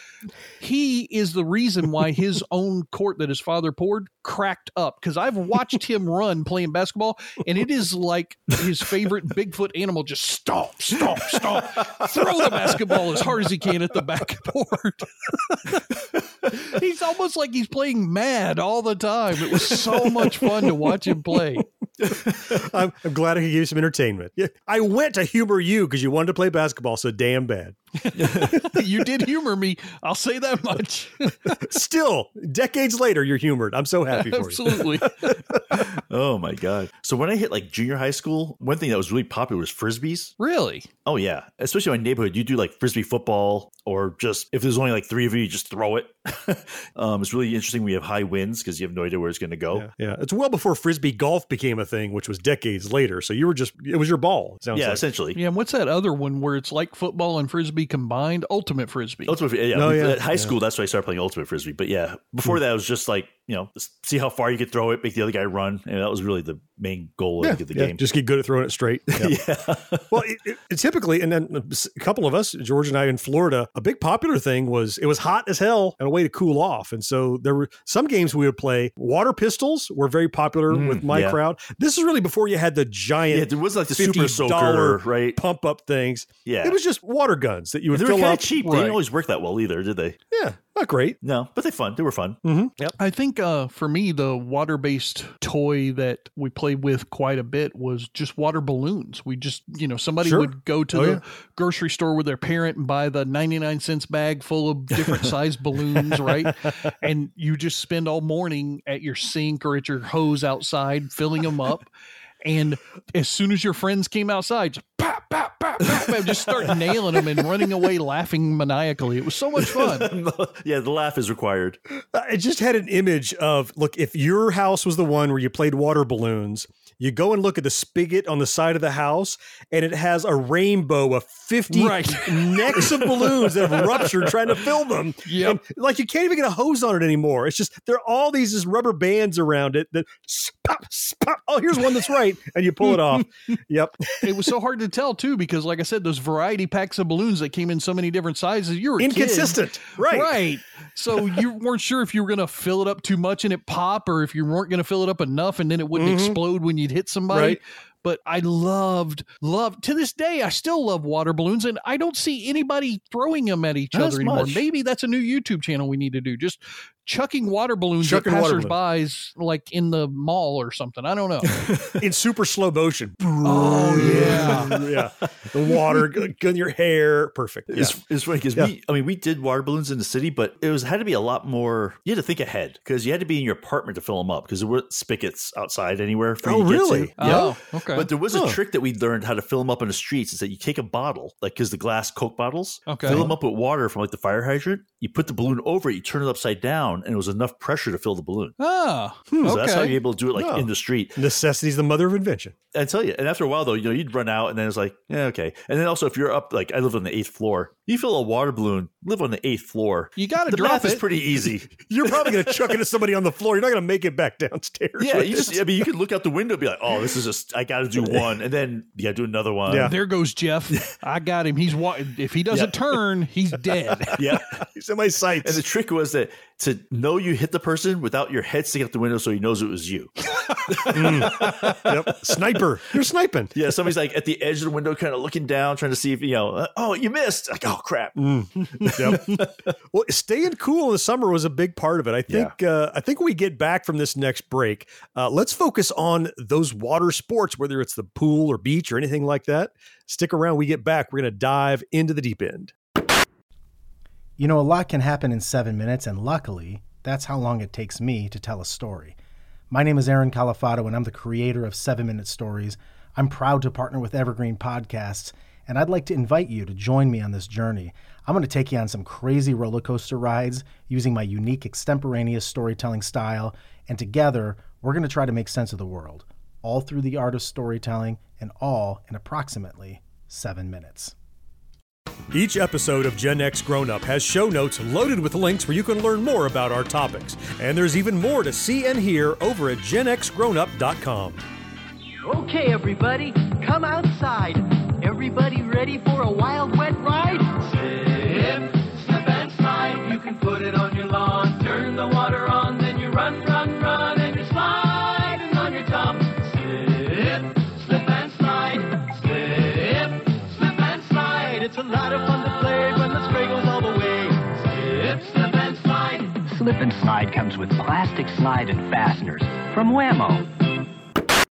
He is the reason why his own court that his father poured cracked up because I've watched him run playing basketball, and it is like his favorite Bigfoot animal just stomp, stomp, stomp, throw the basketball as hard as he can at the backboard. he's almost like he's playing mad all the time. It was so much fun to watch him play. I'm, I'm glad I could give you some entertainment. Yeah, I went to humor you because you wanted to play basketball so damn bad. you did humor me. I'll say that much. Still, decades later, you're humored. I'm so happy for you. Absolutely. Oh my god! So when I hit like junior high school, one thing that was really popular was frisbees. Really? Oh yeah, especially in my neighborhood, you do like frisbee football, or just if there's only like three of you, you just throw it. um, it's really interesting. We have high winds because you have no idea where it's going to go. Yeah, yeah, it's well before frisbee golf became a thing, which was decades later. So you were just it was your ball. it Sounds Yeah, like. essentially. Yeah, and what's that other one where it's like football and frisbee combined? Ultimate frisbee. Ultimate, yeah. Oh, yeah, At high yeah. school, that's why I started playing ultimate frisbee. But yeah, before hmm. that, it was just like you know, see how far you could throw it, make the other guy run, and that was really the main goal Yeah, of the yeah, game. just get good at throwing it straight. Yeah. yeah. well, it, it, it typically, and then a couple of us, George and I in Florida, a big popular thing was it was hot as hell and a way to cool off. And so there were some games we would play. Water pistols were very popular Mm, with my yeah. crowd. This is really before you had the giant yeah, there was like the super soaker, right? pump up things. Yeah, It was just water guns that you would they were fill kind up. of cheap. They didn't always work that well either, did they? Yeah, not great. No, but they fun. They were fun. I think uh, for me, the water based toy that we played with quite a bit was just water balloons. We just, you know, somebody Sure. would go to Oh, the yeah. grocery store with their parent and buy the 99 cents bag full of different size balloons, right? And you just spend all morning at your sink or at your hose outside filling them up. And as soon as your friends came outside, just pop, pop, pop, pop, just start nailing them and running away laughing maniacally. It was so much fun. yeah, the laugh is required. Uh, I just had an image of look, if your house was the one where you played water balloons, you go and look at the spigot on the side of the house, and it has a rainbow of 50 Right. necks of balloons that have ruptured trying to fill them. Yep. And, like you can't even get a hose on it anymore. It's just there are all these just rubber bands around it that spop, spop. Oh, here's one that's right. And you pull it off. Yep. it was so hard to tell too because like i said those variety packs of balloons that came in so many different sizes you were a kid. Inconsistent. Right. right so you weren't sure if you were going to fill it up too much and it pop or if you weren't going to fill it up enough and then it wouldn't Mhm. explode when you'd hit somebody Right. but I loved, loved to this day. I still love water balloons, and I don't see anybody throwing them at each Not other anymore. much. Maybe that's a new YouTube channel we need to do. Just chucking water balloons Chucking at water passersby's like in the mall or something. I don't know. in super slow motion. oh yeah. yeah. The water gun in your hair. Perfect. Yeah. It's, it's funny because Yeah. we, I mean, we did water balloons in the city, but it was had to be a lot more. You had to think ahead because you had to be in your apartment to fill them up because there weren't spigots outside anywhere for Oh, you to really? get to. Oh, yeah. Oh, okay. But there was Huh. a trick that we learned how to fill them up in the streets. Is that you take a bottle, like because the glass Coke bottles, Okay. fill them up with water from like the fire hydrant. You put the balloon over it, you turn it upside down, and it was enough pressure to fill the balloon. ah, So okay. that's how you're able to do it like Oh. in the street. Necessity's the mother of invention. I tell you, and after a while though, you know, you'd run out, and then it's like, yeah, okay. And then also, if you're up, like I live on the eighth floor, you fill a water balloon, live on the eighth floor. You got to The drop math is pretty easy. You're probably going to chuck it at somebody on the floor. You're not going to make it back downstairs. yeah, you just, I mean, you could look out the window, and be like, oh, this is just, I got to do one, and then yeah, do another one. Yeah. there goes Jeff. I got him. He's wa- if he doesn't turn, he's dead. yeah. He's in my sights. And the trick was that to know you hit the person without your head sticking out the window, so he knows it was you. Mm. yep. Sniper. You're sniping. Yeah, somebody's like at the edge of the window, kind of looking down, trying to see if you know. oh, you missed! Like, oh crap! Mm. Yep. well, staying cool in the summer was a big part of it. I think. Uh, I think when we get back from this next break, uh, let's focus on those water sports, whether it's the pool or beach or anything like that. Stick around. We get back. We're going to dive into the deep end. You know, a lot can happen in seven minutes, and luckily, that's how long it takes me to tell a story. My name is Aaron Califato, and I'm the creator of Seven Minute Stories. I'm proud to partner with Evergreen Podcasts, and I'd like to invite you to join me on this journey. I'm going to take you on some crazy roller coaster rides using my unique extemporaneous storytelling style, and together, we're going to try to make sense of the world, all through the art of storytelling, and all in approximately seven minutes. Each episode of Gen X Grown Up has show notes loaded with links where you can learn more about our topics. And there's even more to see and hear over at genxgrownup.com. Okay, everybody, come outside. Everybody ready for a wild, wet ride? Slip, slip and slide. You can put it on your lawn. Turn the water on, then you run, run, run, and you're sliding on your top. Slip, slip and slide. Slip, slip and slide. It's a lot of fun to play when the spray goes all the way. Slip, slip and slide. Slip and Slide comes with plastic slide and fasteners from Wham-O.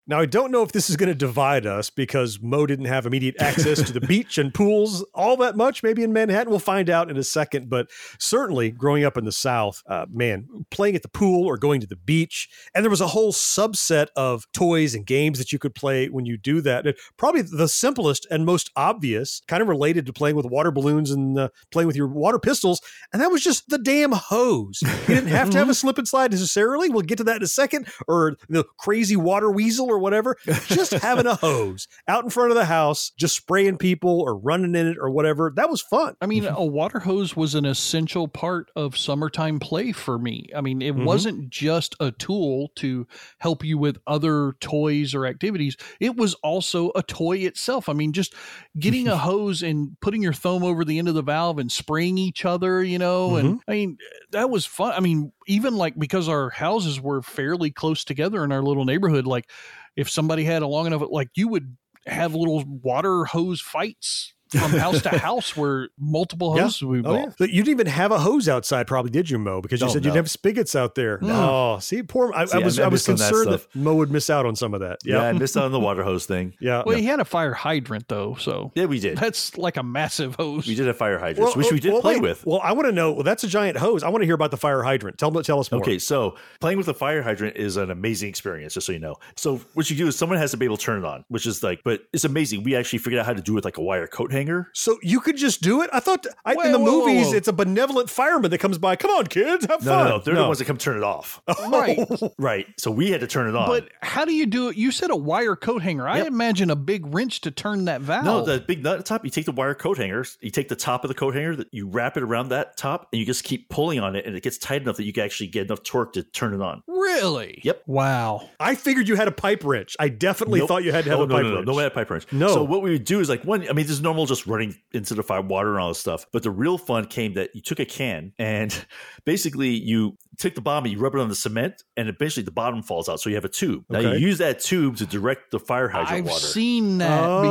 Now, I don't know if this is going to divide us because Mo didn't have immediate access to the beach and pools all that much, maybe in Manhattan. We'll find out in a second. But certainly, growing up in the South, uh, man, playing at the pool or going to the beach, and there was a whole subset of toys and games that you could play when you do that. And probably the simplest and most obvious, kind of related to playing with water balloons and uh, playing with your water pistols, and that was just the damn hose. You didn't have to have a slip and slide necessarily. We'll get to that in a second, or the crazy water weasel or whatever. Just having a hose out in front of the house, just spraying people or running in it or whatever. That was fun. I mean, a water hose was an essential part of summertime play for me. I mean, it Mhm. wasn't just a tool to help you with other toys or activities, it was also a toy itself. I mean, just getting a hose and putting your thumb over the end of the valve and spraying each other, you know, and I mean, that was fun. I mean, even like because our houses were fairly close together in our little neighborhood, like if somebody had a long enough, like you would have little water hose fights from house to house where multiple Yeah. hoses would be Oh, yeah. But you didn't even have a hose outside, probably, did you, Mo? Because you No, said you no. didn't have spigots out there. No. Oh, see, poor. I, See, I was I- I I, was missed on that concerned that. Mo would miss out on some of that. Yeah, I missed out on the water hose thing. yeah. Well, he had a fire hydrant though, so Yeah, we did. that's like a massive hose. We did have fire hydrants, which we did well, play wait. with. Well, I want to know. Well, that's a giant hose. I want to hear about the fire hydrant. Tell tell us more. Okay, so playing with a fire hydrant is an amazing experience, just so you know. So what you do is someone has to be able to turn it on, which is like, but it's amazing. We actually figured out how to do it with like a wire coat hanger. So you could just do it. I thought I, Wait, in the whoa, whoa, movies, whoa. it's a benevolent fireman that comes by. Come on, kids, have No, fun. no, no, they're the ones that come turn it off. Oh. right. right. So we had to turn it on. But how do you do it? You said a wire coat hanger. I imagine a big wrench to turn that valve. no, the big nut at the top, you take the wire coat hangers, you take the top of the coat hanger, that you wrap it around that top, and you just keep pulling on it, and it gets tight enough that you can actually get enough torque to turn it on. really? Yep. Wow. I figured you had a pipe wrench. I definitely Nope. thought you had to have Oh, a no, pipe no, no, wrench. No, we had a pipe wrench. No. So what we would do is like one. I mean, this is normal, just running into the fire, water, and all this stuff. But the real fun came that you took a can and basically you take the bomb and you rub it on the cement, and eventually the bottom falls out. So you have a tube. Now you use that tube to direct the fire hydrant water. I've seen that Oh.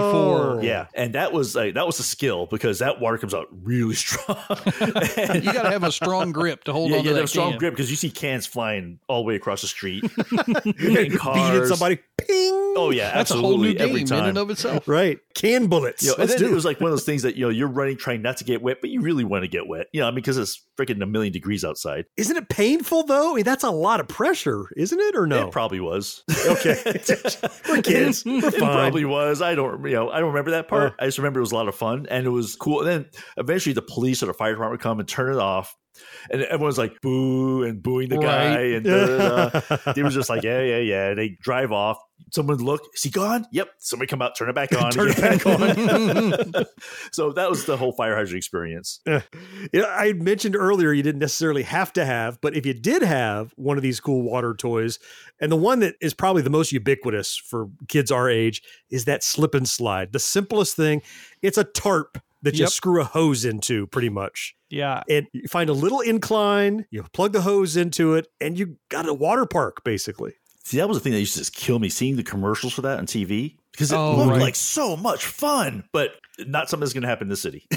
before. yeah, and that was like that was a skill because that water comes out really strong. You got to have a strong grip to hold yeah, on yeah, to they that have a strong can. grip because you see cans flying all the way across the street. Beating cars. somebody. Ping. Oh yeah, That's a whole new absolutely, every game time. in and of itself. Right. Can bullets. You know, and Let's then do it was like one of those things that you know you're running trying not to get wet, but you really want to get wet. You know, I mean, because it's freaking a million degrees outside. Isn't it painful though? I mean, that's a lot of pressure, isn't it? Or no? It probably was. okay. We're kids. We're it probably was. I don't, you know, I don't remember that part. Uh. I just remember it was a lot of fun and it was cool. And then eventually the police or the fire department would come and turn it off. And everyone's like boo and booing the guy. And da, they was just like, yeah, yeah, yeah. They drive off. Someone look, is he gone? Yep. Somebody come out, turn it back on. Turn it back on. so that was the whole fire hydrant experience. Yeah, I mentioned earlier you didn't necessarily have to have, but if you did have one of these cool water toys, and the one that is probably the most ubiquitous for kids our age is that slip and slide. The simplest thing, it's a tarp that you Yep. screw a hose into pretty much. Yeah. And you find a little incline, you plug the hose into it, and you got a water park basically. See, that was the thing that used to just kill me seeing the commercials for that on TV because it Oh, looked right. like so much fun, but not something that's going to happen in the city.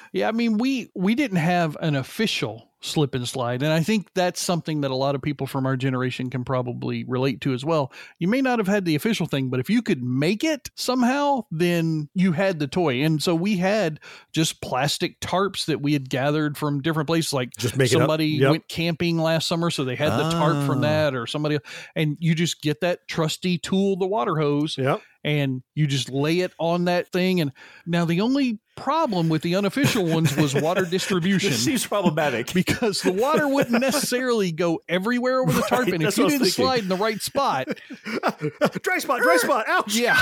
Yeah, I mean, we we didn't have an official slip and slide, and I think that's something that a lot of people from our generation can probably relate to as well. You may not have had the official thing, but if you could make it somehow, then you had the toy. And so we had just plastic tarps that we had gathered from different places. Like Just make it somebody Yep. went camping last summer, so they had the tarp from Ah. that, or somebody, and you just get that trusty tool, the water hose, Yep. and you just lay it on that thing. And now the only problem with the unofficial ones was water distribution This seems problematic. because the water wouldn't necessarily go everywhere over the tarp. Right, and if you didn't slide in the right spot, dry spot, dry spot. Ouch. yeah,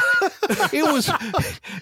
it was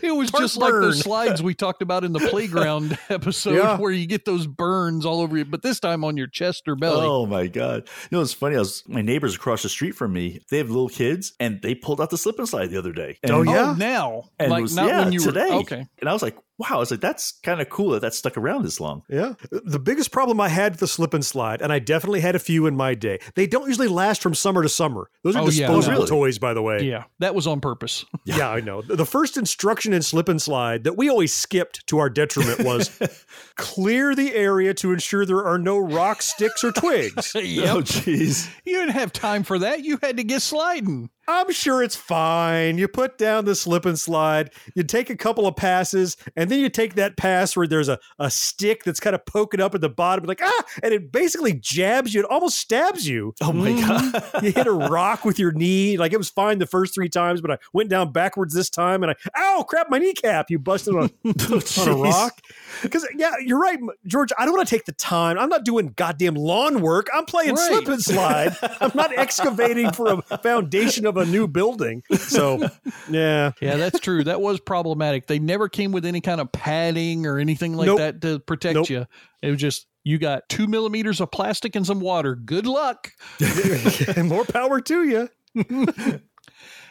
it was just like those slides we talked about in the playground episode Yeah. where you get those burns all over you, but this time on your chest or belly. Oh my god! You know it's funny. I was my neighbors across the street from me. They have little kids, and they pulled out the slip and slide the other day. And, Oh, yeah? Oh, now, and like was- not yeah, when you today. were okay. And I was like, wow. I was like, that's kind of cool that that stuck around this long. Yeah. The biggest problem I had with the slip and slide, and I definitely had a few in my day, they don't usually last from summer to summer. Those are Oh, yeah, disposable oh, no. toys, by the way. Yeah, that was on purpose. Yeah. I know. The first instruction in slip and slide that we always skipped to our detriment was clear the area to ensure there are no rocks, sticks, or twigs. Yep. Oh jeez. You didn't have time for that. You had to get sliding. I'm sure it's fine. You put down the slip and slide, you take a couple of passes, and then you take that pass where there's a, a stick that's kind of poking up at the bottom, like, ah, and it basically jabs you, it almost stabs you. Oh my god. you hit a rock with your knee. Like it was fine the first three times, but I went down backwards this time and I, ow, crap, my kneecap. You busted on, on a rock. Because, yeah, you're right, George. I don't want to take the time. I'm not doing goddamn lawn work. I'm playing Right. slip and slide. I'm not excavating for a foundation of a new building. So, yeah. Yeah, that's true. That was problematic. They never came with any kind of padding or anything like Nope. that to protect Nope. you. It was just you got two millimeters of plastic and some water. Good luck. And more power to you.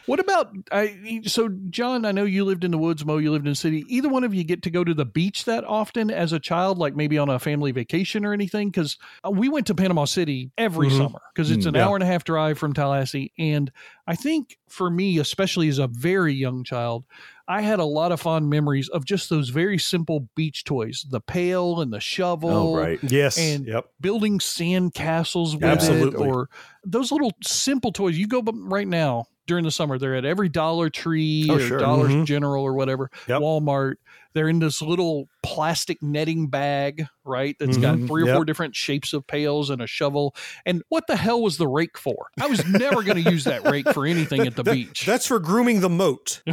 What about I? So, John, I know you lived in the woods. Mo, you lived in the city. Either one of you get to go to the beach that often as a child, like maybe on a family vacation or anything? Because we went to Panama City every Mhm. summer because it's Mm, an yeah. hour and a half drive from Tallahassee. And I think for me, especially as a very young child, I had a lot of fond memories of just those very simple beach toys, the pail and the shovel, Oh right. Yes. And- yep. building sand castles with Absolutely. it, or those little simple toys. You go right now during the summer; they're at every Dollar Tree Oh, or sure. Dollar Mhm. General or whatever, Yep. Walmart. They're in this little plastic netting bag, right? That's got Mhm. three or Yep. four different shapes of pails and a shovel. And what the hell was the rake for? I was never going to use that rake for anything at the That- beach. That's for grooming the moat.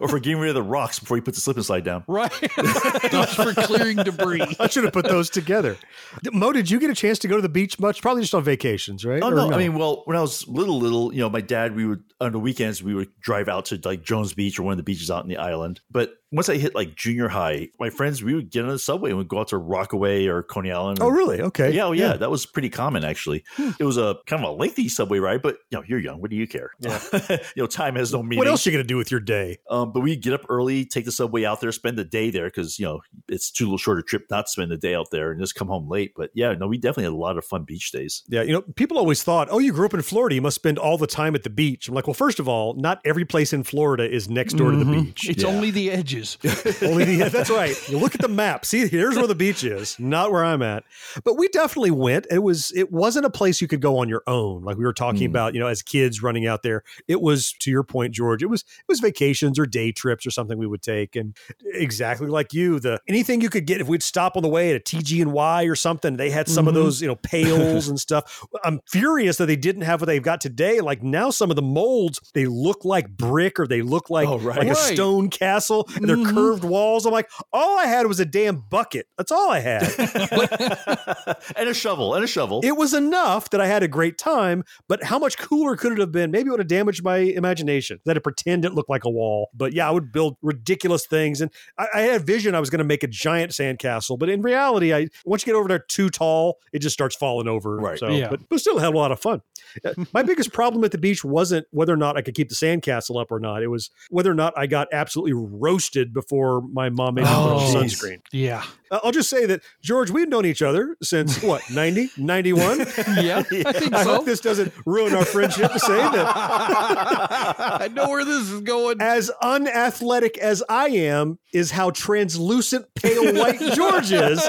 Or for getting rid of the rocks before you put the slip and slide down. right? Just for clearing debris. I should have put those together. Mo, did you get a chance to go to the beach much? Probably just on vacations, right? Oh Or no. I mean, well, when I was little, little, you know, my dad, we would on the weekends we would drive out to like Jones Beach or one of the beaches out in the island. But but once I hit like junior high, my friends we would get on the subway and we'd go out to Rockaway or Coney Island. Oh, really? Okay. Yeah, oh, yeah, Yeah. Hmm. that was pretty common actually. It was a kind of a lengthy subway ride, but you know, you're young. What do you care? Yeah. you know, time has no meaning. What else are you gonna do with your day? Um, but we get up early, take the subway out there, spend the day there because you know it's too little shorter trip not to spend the day out there and just come home late. But yeah, no, we definitely had a lot of fun beach days. Yeah, you know, people always thought, "Oh, you grew up in Florida, you must spend all the time at the beach." I'm like, well, first of all, not every place in Florida is next door to the Mhm. beach. It's Yeah. only the edges. Only the, that's right. You look at the map. See, here's where the beach is, not where I'm at. But we definitely went. It was it wasn't a place you could go on your own, like we were talking Mm. about. You know, as kids running out there, it was to your point, George. It was it was vacations or day trips or something we would take, and exactly like you, the anything you could get if we'd stop on the way at a TG and Y or something. They had some of Mhm. those you know pails and stuff. I'm furious that they didn't have what they've got today. Like now, some of the molds they look like brick or they look like Oh, right. like a stone castle and they're Mhm. curved walls. I'm like, all I had was a damn bucket. That's all I had. and a shovel, and a shovel. it was enough that I had a great time, but how much cooler could it have been? Maybe it would have damaged my imagination that it pretend it looked like a wall. But yeah, I would build ridiculous things. And I, I had a vision I was going to make a giant sandcastle, but in reality, I once you get over there too tall, it just starts falling over. Right. So, Yeah. but, but still had a lot of fun. Uh, My biggest problem at the beach wasn't whether or not I could keep the sandcastle up or not. It was whether or not I got absolutely roasted before my mom made me put on Oh, sunscreen. Yeah. Uh, I'll just say that, George, we've known each other since what, 90, 91? Yeah. I think I so. hope this doesn't ruin our friendship to say that I know where this is going. as unathletic as I am is how translucent pale white George is.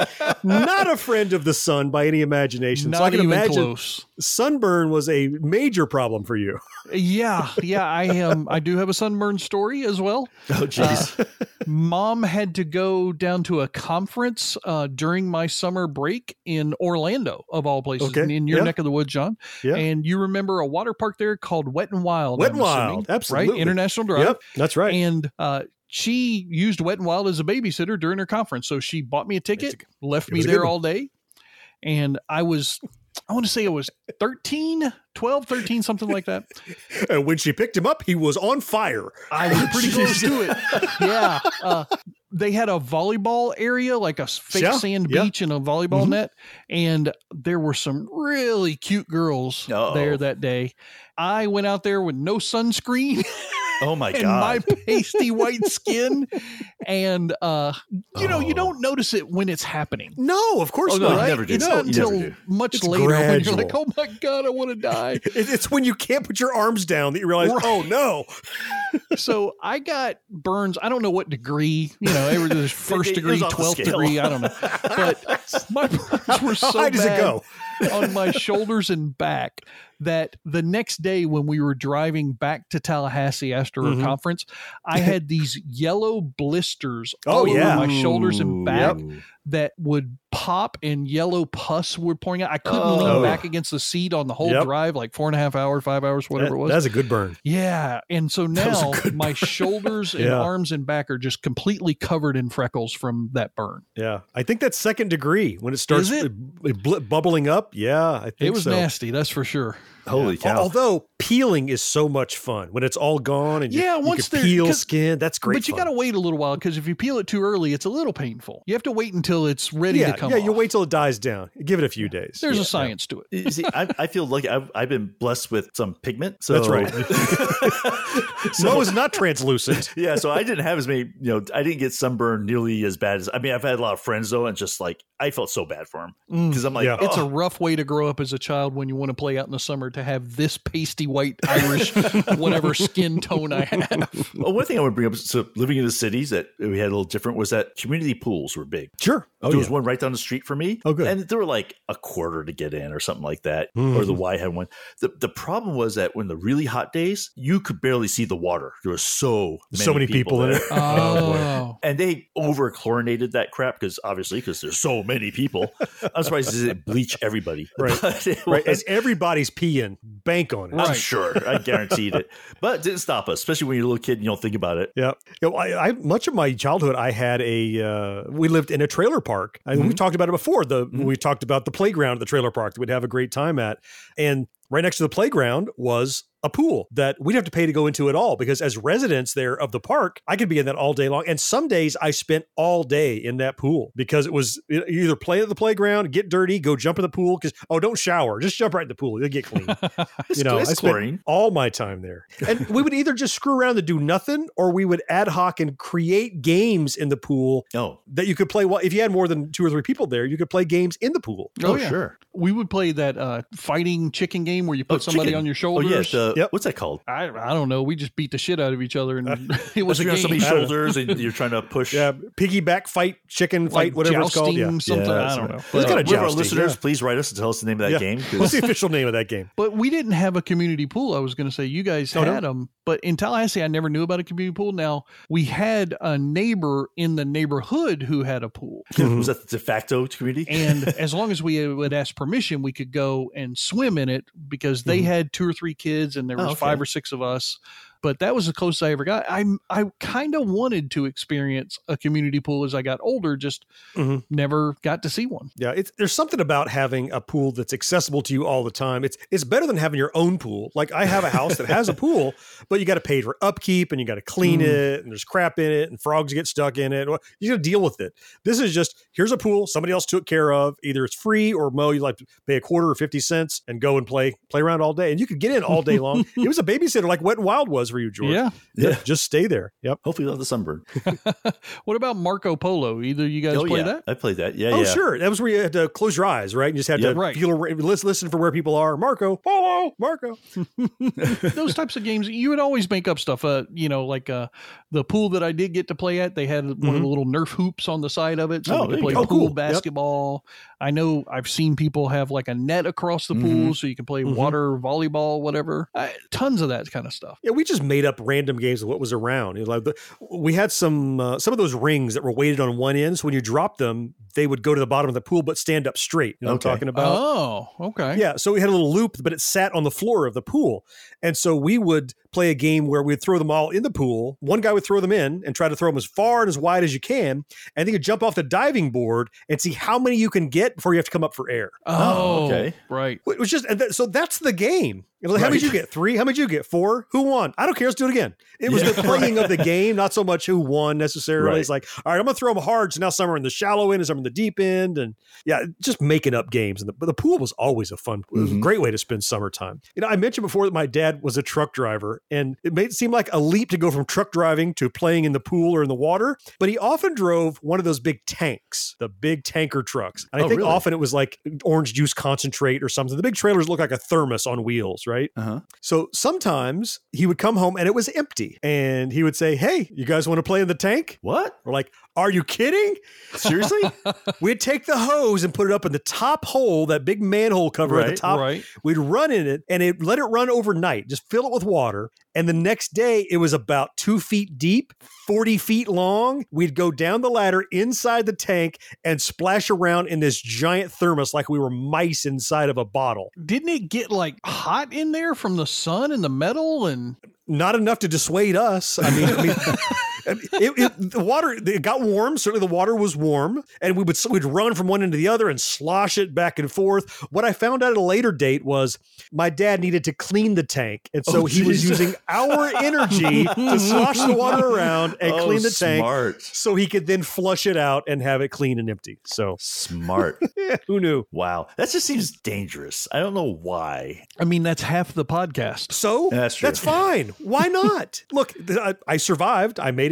Not a friend of the sun by any imagination. Not so I can even imagine close. sunburn was a major problem for you. Yeah, yeah. I am. I do have a sunburn story as well. oh, jeez. Uh, Mom had to go down to a conference uh, during my summer break in Orlando, of all places, Okay, in, in your yeah. neck of the woods, John. Yeah. And you remember a water park there called Wet and Wild. Wet I'm and Wild, absolutely. Right, International Drive. Yep, that's right. And uh, she used Wet and Wild as a babysitter during her conference. So she bought me a ticket, left me there all day. And I was, I want to say it was 13, 12, 13, something like that. And when she picked him up, he was on fire. I was pretty close to it. Yeah. Uh, they had a volleyball area, like a fake Yeah, sand yeah. beach and a volleyball Mhm. net. And there were some really cute girls Uh-oh. there that day. I went out there with no sunscreen oh my god! and my pasty white skin. And, uh, you know, you Oh. don't notice it when it's happening. No, of course Oh, no, not. you right? never do. It's No, not never until do. much It's later when you're like, oh my God, I want to die. It's when you can't put your arms down that you realize, Right. oh no. so I got burns. I don't know what degree, you know, it was the first it was degree, off the 12th degree. I don't know. But my burns were so How high does it go? On my shoulders and back that the next day when we were driving back to Tallahassee after Mhm. a conference, I had these yellow blisters Oh, all yeah. over my shoulders and Ooh. back that would pop and yellow pus were pouring out. I couldn't Oh. lean oh, back against the seat on the whole Yep. drive, like four and a half hours, five hours, whatever That- it was. That's a good burn. Yeah. And so That was a now my burn. shoulders and Yeah. arms and back are just completely covered in freckles from that burn. Yeah, I think that's second degree when it starts it? bl- bubbling up. Yeah, I think It was so. nasty, that's for sure. Holy Al- cow. Although peeling is so much fun when it's all gone and you, Yeah, you once can they're- peel 'cause- skin. That's great. but you got to wait a little while because if you peel it too early, it's a little painful. You have to wait until it's ready yeah, to come yeah. off. You wait till it dies down. Give it a few days. There's Yeah, a science to it. You see, I, I feel lucky. I've, I've been blessed with some pigment. So That's right. so Mo is not translucent. yeah, so I didn't have as many. You know, I didn't get sunburn nearly as bad as. I mean, I've had a lot of friends though, and just like I felt so bad for them because mm, I'm like, Yeah. It's a "Oh." rough way to grow up as a child when you want to play out in the summer to have this pasty white Irish, whatever skin tone I have. Well, one thing I would bring up, so living in the cities that we had a little different was that community pools were big. Sure. Oh, there was one right down the street for me. Oh, good. And they were like a quarter to get in or something like that. Mhm. Or the Y had one. The the problem was that when the really hot days, you could barely see the water. There were so many So many people in there. it. Oh, And they over chlorinated that crap because obviously because there's so many people. I'm surprised it didn't bleach everybody. Right. But Right. was- As everybo's peeing, bank on it. I'm Right. sure. I guaranteed it. But it didn't stop us, especially when you're a little kid and you don't think about it. Yeah, you know, I, I much of my childhood, I had a. Uh, we lived in a trailer park. I, Mm-hmm. We talked about it before. The mm-hmm. we talked about the playground at the trailer park that we'd have a great time at, and right next to the playground was a pool that we'd have to pay to go into at all because as residents there of the park, I could be in that all day long. And some days I spent all day in that pool because it was either play at the playground, get dirty, go jump in the pool. Because oh, don't shower, just jump right in the pool. You'll get clean. you know, I spent chlorine. all my time there, and we would either just screw around and do nothing, or we would ad hoc and create games in the pool Oh, that you could play. Well, if you had more than two or three people there, you could play games in the pool. oh, yeah. sure. We would play that uh, fighting chicken game where you put Oh, somebody chicken. on your shoulder. Oh, yeah. Shoulders. The, Yep. What's that called? I, I don't know. We just beat the shit out of each other, and it was Was a you're on game. somebody's I don't know. shoulders and you're trying to push. Yeah, piggyback fight, chicken fight, whatever it's called. jousting, Yeah. something. Yeah, I don't so- know. It's But, kinda One of our listeners, yeah. please write us and tell us the name of that Yeah. game. 'cause- What's the official name of that game? but we didn't have a community pool. I was going to say you guys Oh, no? had them, but in Tallahassee, I never knew about a community pool. Now we had a neighbor in the neighborhood who had a pool, was that the de facto community? and as long as we would ask permission, we could go and swim in it because they mm-hmm. had two or three kids, and there Oh, was okay. five or six of us. But that was the closest I ever got. I I kind of wanted to experience a community pool as I got older, just Mhm. never got to see one. Yeah, it's there's something about having a pool that's accessible to you all the time. It's it's better than having your own pool. Like I have a house that has a pool, but you got to pay for upkeep and you got to clean Mm. it and there's crap in it and frogs get stuck in it. You got to deal with it. This is just here's a pool somebody else took care of. Either it's free or Mo, you like to pay a quarter or fifty cents and go and play play around all day, and you could get in all day long. it was a babysitter like Wet and Wild was for you, George. Yeah. Yeah. just stay there. Yep. Hopefully, you'll have the sunburn. What about Marco Polo? Either you guys oh, play yeah. that? I played that. Yeah, Oh, yeah. sure. That was where you had to close your eyes, right? And you just had Yep. to Right. feel, ar- listen, listen for where people are. Marco, Polo, Marco. those types of games you would always make up stuff uh you know like uh the pool that i did get to play at they had one of the little nerf hoops on the side of it so Oh, we could play. Oh, pool cool. Yep. I know i've seen people have like a net across the pool so you can play Mhm. water volleyball whatever uh, tons of that kind of stuff Yeah, we just made up random games of what was around. You know, like the, we had some uh, some of those rings that were weighted on one end, so when you dropped them, they would go to the bottom of the pool but stand up straight. You know Okay. what I'm talking about? oh okay Yeah, so we had a little loop, but it sat on the floor of the pool. And so we would play a game where we'd throw them all in the pool. One guy would throw them in and try to throw them as far and as wide as you can. And then you jump off the diving board and see how many you can get before you have to come up for air. oh, oh okay. right It was just, so that's the game. How many did you get? Three? How many did you get? Four? Who won? I don't care. Let's do it again. It was Yeah, the playing of the game, not so much who won necessarily. Right. It's like, all right, I'm going to throw them hard. So now some are in the shallow end and some are in the deep end. And yeah, just making up games. And the, but the pool was always a fun, it was a Mhm. great way to spend summertime. You know, I mentioned before that my dad was a truck driver and it made it seem like a leap to go from truck driving to playing in the pool or in the water. But he often drove one of those big tanks, the big tanker trucks. And I Oh, think really? often it was like orange juice concentrate or something. The big trailers look like a thermos on wheels, right? Uh huh. So sometimes he would come home and it was empty. And he would say, Hey, you guys want to play in the tank? What? We're like, Are you kidding? Seriously? We'd take the hose and put it up in the top hole, that big manhole cover at the top. right We'd run in it and it let it run overnight, just fill it with water. And the next day it was about two feet deep, 40 feet long. We'd go down the ladder inside the tank and splash around in this giant thermos like we were mice inside of a bottle. didn't it get like hot in there from the sun and the metal and not enough to dissuade us. I mean, I mean it, it, the water it got warm. Certainly, the water was warm, and we would we'd run from one end to the other and slosh it back and forth. What I found out at a later date was my dad needed to clean the tank, and so Oh, he was using our energy to slosh the water around and Oh, clean the tank, smart. so he could then flush it out and have it clean and empty. So Smart. yeah, who knew? wow. That just seems dangerous. I don't know why. i mean that's half the podcast So That's true. fine. Why not? Look, I, I survived. I made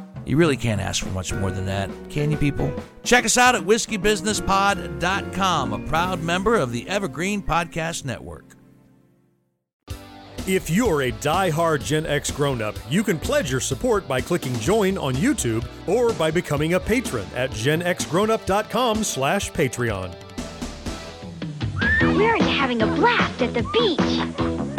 You really can't ask for much more than that, can you, people? Check us out at whiskeybusinesspod.com, a proud member of the Evergreen Podcast Network. If you're a die-hard Gen X grown-up, you can pledge your support by clicking join on YouTube or by becoming a patron at genxgrownup.com slash Patreon. We're into having a blast at the beach.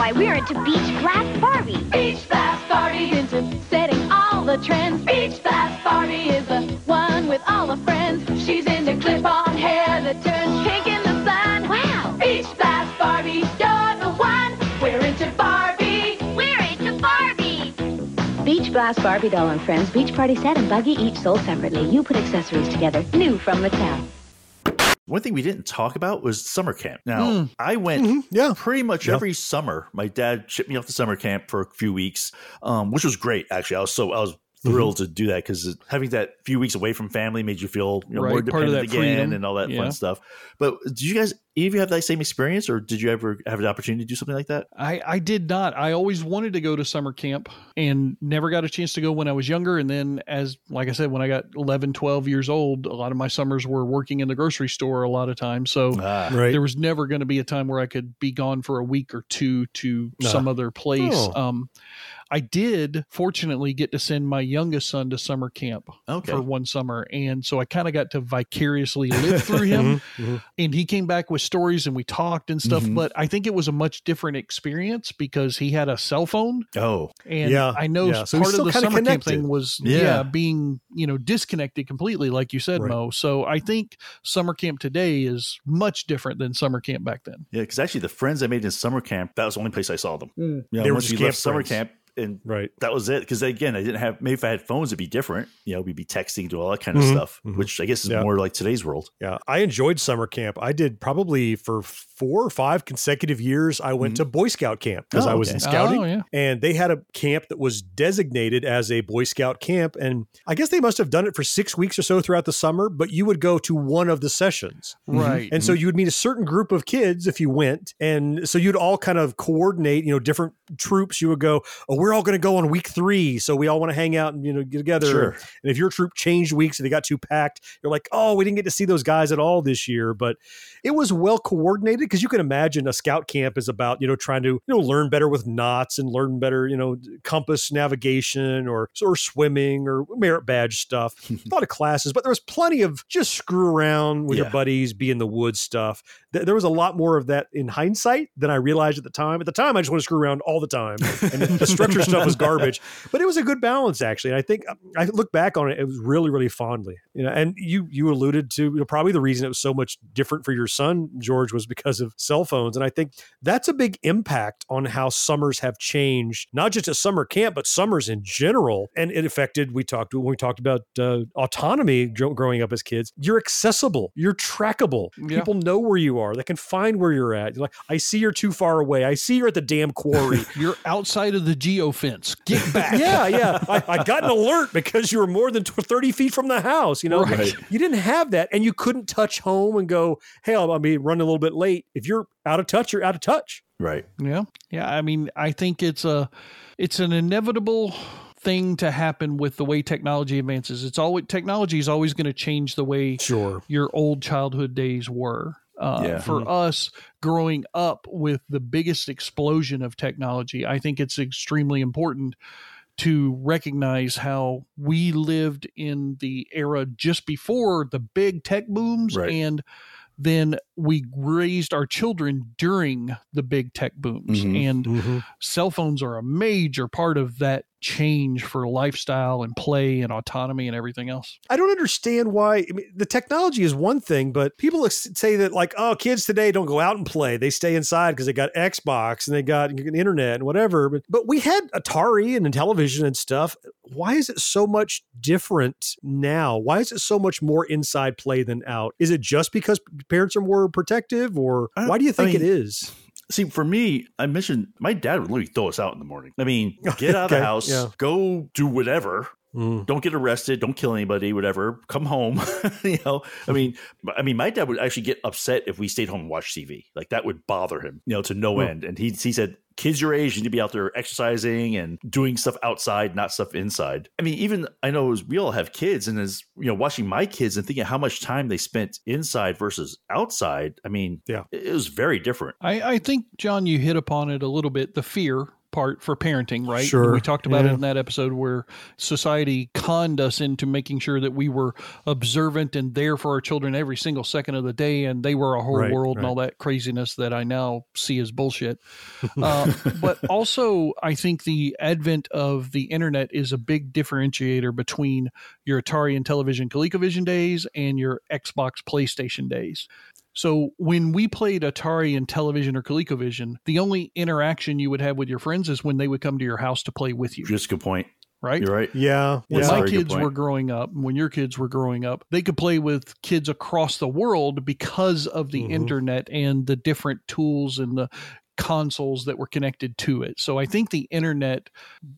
Why we're into Beach Blast Barbie. Beach Blast Barbie into setting all the trends. Beach Blast Barbie is the one with all the friends. She's into clip-on hair that turns pink in the sun. Wow. Beach Blast Barbie, you're the one. We're into Barbie. We're into Barbie. Beach Blast Barbie doll and friends, beach party set and buggy each sold separately. You put accessories together. New from Mattel. One thing we didn't talk about was summer camp. Now, Mm. I went Mm-hmm. yeah. pretty much Yeah. every summer. My dad shipped me off to summer camp for a few weeks, um, which was great. Actually, I was so I was thrilled Mm-hmm. to do that because having that few weeks away from family made you feel you know, more Right, part of independent that again freedom. and all that Yeah. fun stuff. But did you guys, any of you have that same experience, or did you ever have the opportunity to do something like that? I, I did not. I always wanted to go to summer camp and never got a chance to go when I was younger. And then, as like I said, when I got 11, 12 years old, a lot of my summers were working in the grocery store a lot of times. So Right. there was never going to be a time where I could be gone for a week or two to Nah. some other place. Oh. Um, I did fortunately get to send my youngest son to summer camp Okay. for one summer. And so I kind of got to vicariously live through him. Mhm. And he came back with stories and we talked and stuff. Mhm. But I think it was a much different experience because he had a cell phone. Oh, And Yeah, I know yeah. So part still of the kinda summer camp thing was yeah. Yeah. being, you know, disconnected completely, like you said, Right. Mo. So I think summer camp today is much different than summer camp back then. Yeah, because actually, the friends I made in summer camp, that was the only place I saw them. Mm. You know, They were just camp summer camp, and Right. that was it. Because again, I didn't have maybe if I had phones, it'd be different. You know, we'd be texting, do all that kind of Mhm, stuff, mhm. which I guess is Yeah. more like today's world. Yeah, I enjoyed summer camp. I did probably for four or five consecutive years. I went to Boy Scout camp because Oh, I was okay. in scouting, Oh, yeah. and they had a camp that was designated as a Boy Scout camp. And I guess they must have done it for six weeks or so throughout the summer. But you would go to one of the sessions, Right. and so you would meet a certain group of kids if you went, and so you'd all kind of coordinate. You know, different troops. You would go, oh, we're all going to go on week three, so we all want to hang out and you know get together. Sure. And if your troop changed weeks and they got too packed, you're like, oh, we didn't get to see those guys at all this year. But it was well coordinated because you can imagine a scout camp is about, you know, trying to, you know, learn better with knots and learn better, you know, compass navigation or or swimming or merit badge stuff. a lot of classes, but there was plenty of just screw around with Yeah. your buddies, be in the woods stuff. Th- There was a lot more of that in hindsight than I realized at the time. At the time, I just want to screw around all the time. And the, stuff was garbage but it was a good balance actually. And I think I look back on it, it was really, really fondly. You know, and you you alluded to you know, probably the reason it was so much different for your son George was because of cell phones, and I think that's a big impact on how summers have changed, not just at summer camp, but summers in general. And it affected. We talked when we talked about uh, autonomy growing up as kids. You're accessible. You're trackable. Yeah. People know where you are. They can find where you're at. You're like, I see you're too far away. I see you're at the damn quarry. You're outside of the geo fence. Get back. yeah, yeah. I, I got an alert because you were more than 30 feet from the house. You know, Right. you didn't have that. And you couldn't touch home and go, hey, I'll, I'll be running a little bit late. If you're out of touch, you're out of touch. Right. Yeah. Yeah. I mean, I think it's a it's an inevitable thing to happen with the way technology advances. It's always technology is always going to change the way Sure. your old childhood days were. Uh, Yeah. For Mhm. us growing up with the biggest explosion of technology, I think it's extremely important to recognize how we lived in the era just before the big tech booms Right. and then we raised our children during the big tech booms Mhm. and cell phones are a major part of that change for lifestyle and play and autonomy and everything else. I don't understand why. I mean, the technology is one thing, but people say that like, oh, kids today don't go out and play; they stay inside because they got Xbox and they got the internet and whatever. But but we had Atari and television and stuff. Why is it so much different now? Why is it so much more inside play than out? Is it just because parents are more protective, or uh, why do you think it mean, is? See, for me, I mentioned my dad would literally throw us out in the morning. I mean, get out of the house, yeah. go do whatever. Don't get arrested. Don't kill anybody. Whatever. Come home. you know. I mean, I mean, my dad would actually get upset if we stayed home and watched TV. Like that would bother him. You know, to no Hmm. end. And he he said, kids your age need to be out there exercising and doing stuff outside, not stuff inside. I mean, even I know as we all have kids, and as you know, watching my kids and thinking how much time they spent inside versus outside. I mean, yeah, it was very different. I, I think, John, you hit upon it a little bit the fear part for parenting, right? Sure, We talked about yeah. it in that episode where society conned us into making sure that we were observant and there for our children every single second of the day, and they were our whole Right, world and all that craziness that I now see as bullshit. Uh, but also, I think the advent of the internet is a big differentiator between your Atari and television ColecoVision days and your Xbox PlayStation days. So when we played Atari and television or ColecoVision, the only interaction you would have with your friends is when they would come to your house to play with you. Just a good point. Right? You're right. Yeah. When yeah. my kids were growing up, when your kids were growing up, they could play with kids across the world because of the mm-hmm. internet and the different tools and the consoles that were connected to it. So I think the internet,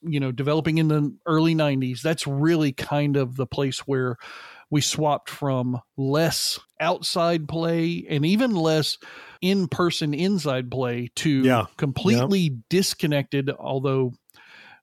you know, developing in the early 90s, that's really kind of the place where we swapped from less outside play and even less in-person inside play to Yeah. completely disconnected although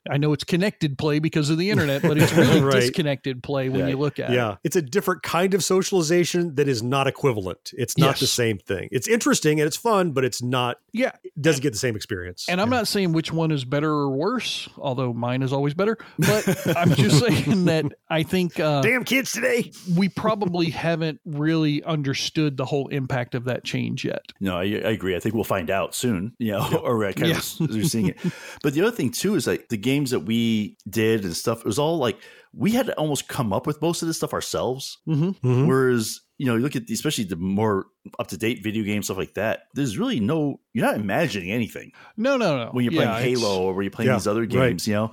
I know it's connected play because of the internet, but it's really Right. disconnected play when you look at it. yeah, it's a different kind of socialization that is not equivalent. It's not the same thing. It's interesting and it's fun, but it's not. Yeah, it doesn't get the same experience. And I'm not saying which one is better or worse, although mine is always better. But I'm just saying that I think uh, damn kids today, we probably haven't really understood the whole impact of that change yet. No, I, I agree. I think we'll find out soon, you know, or I kind Yeah. of we're seeing it. But the other thing too is like the games that we did and stuff. It was all like we had to almost come up with most of this stuff ourselves. Mm-hmm. Whereas you know, you look at the, especially the more up to date video games stuff like that. There's really no you're not imagining anything No, no, no. when you're Yeah, playing Halo or when you're playing Yeah, these other right. games. You know.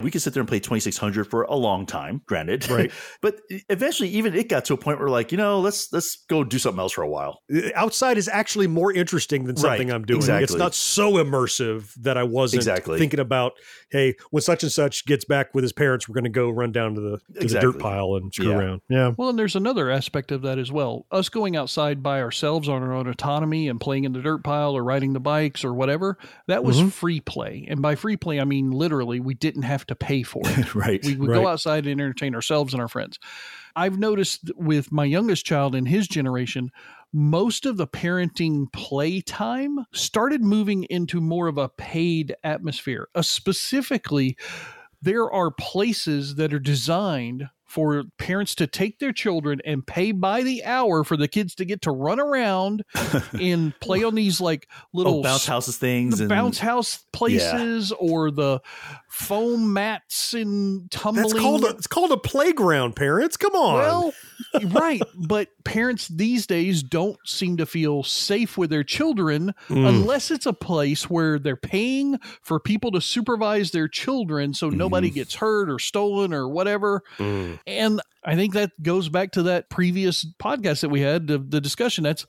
We could sit there and play 2600 for a long time, granted. Right. but eventually even it got to a point where like, you know, let's let's go do something else for a while. outside is actually more interesting than something Right, I'm doing. It's not so immersive that I wasn't Exactly. thinking about, hey, when such and such gets back with his parents, we're going to go run down to the, to the dirt pile and screw Yeah. around. Yeah. Well, and there's another aspect of that as well. Us going outside by ourselves on our own autonomy and playing in the dirt pile or riding the bikes or whatever, that was Mm-hmm. free play. And by free play, I mean literally we didn't have to pay for it. right. We would Right. go outside and entertain ourselves and our friends. I've noticed with my youngest child in his generation, most of the parenting playtime started moving into more of a paid atmosphere. Uh, specifically, there are places that are designed for parents to take their children and pay by the hour for the kids to get to run around and play on these like little oh, bounce houses things bounce house places or the foam mats and tumbling. That's called a, it's called a playground, parents. Come on. well, right, but parents these days don't seem to feel safe with their children Mm. unless it's a place where they're paying for people to supervise their children so Mm-hmm. nobody gets hurt or stolen or whatever. Mm. And I think that goes back to that previous podcast that we had, the, the discussion. That's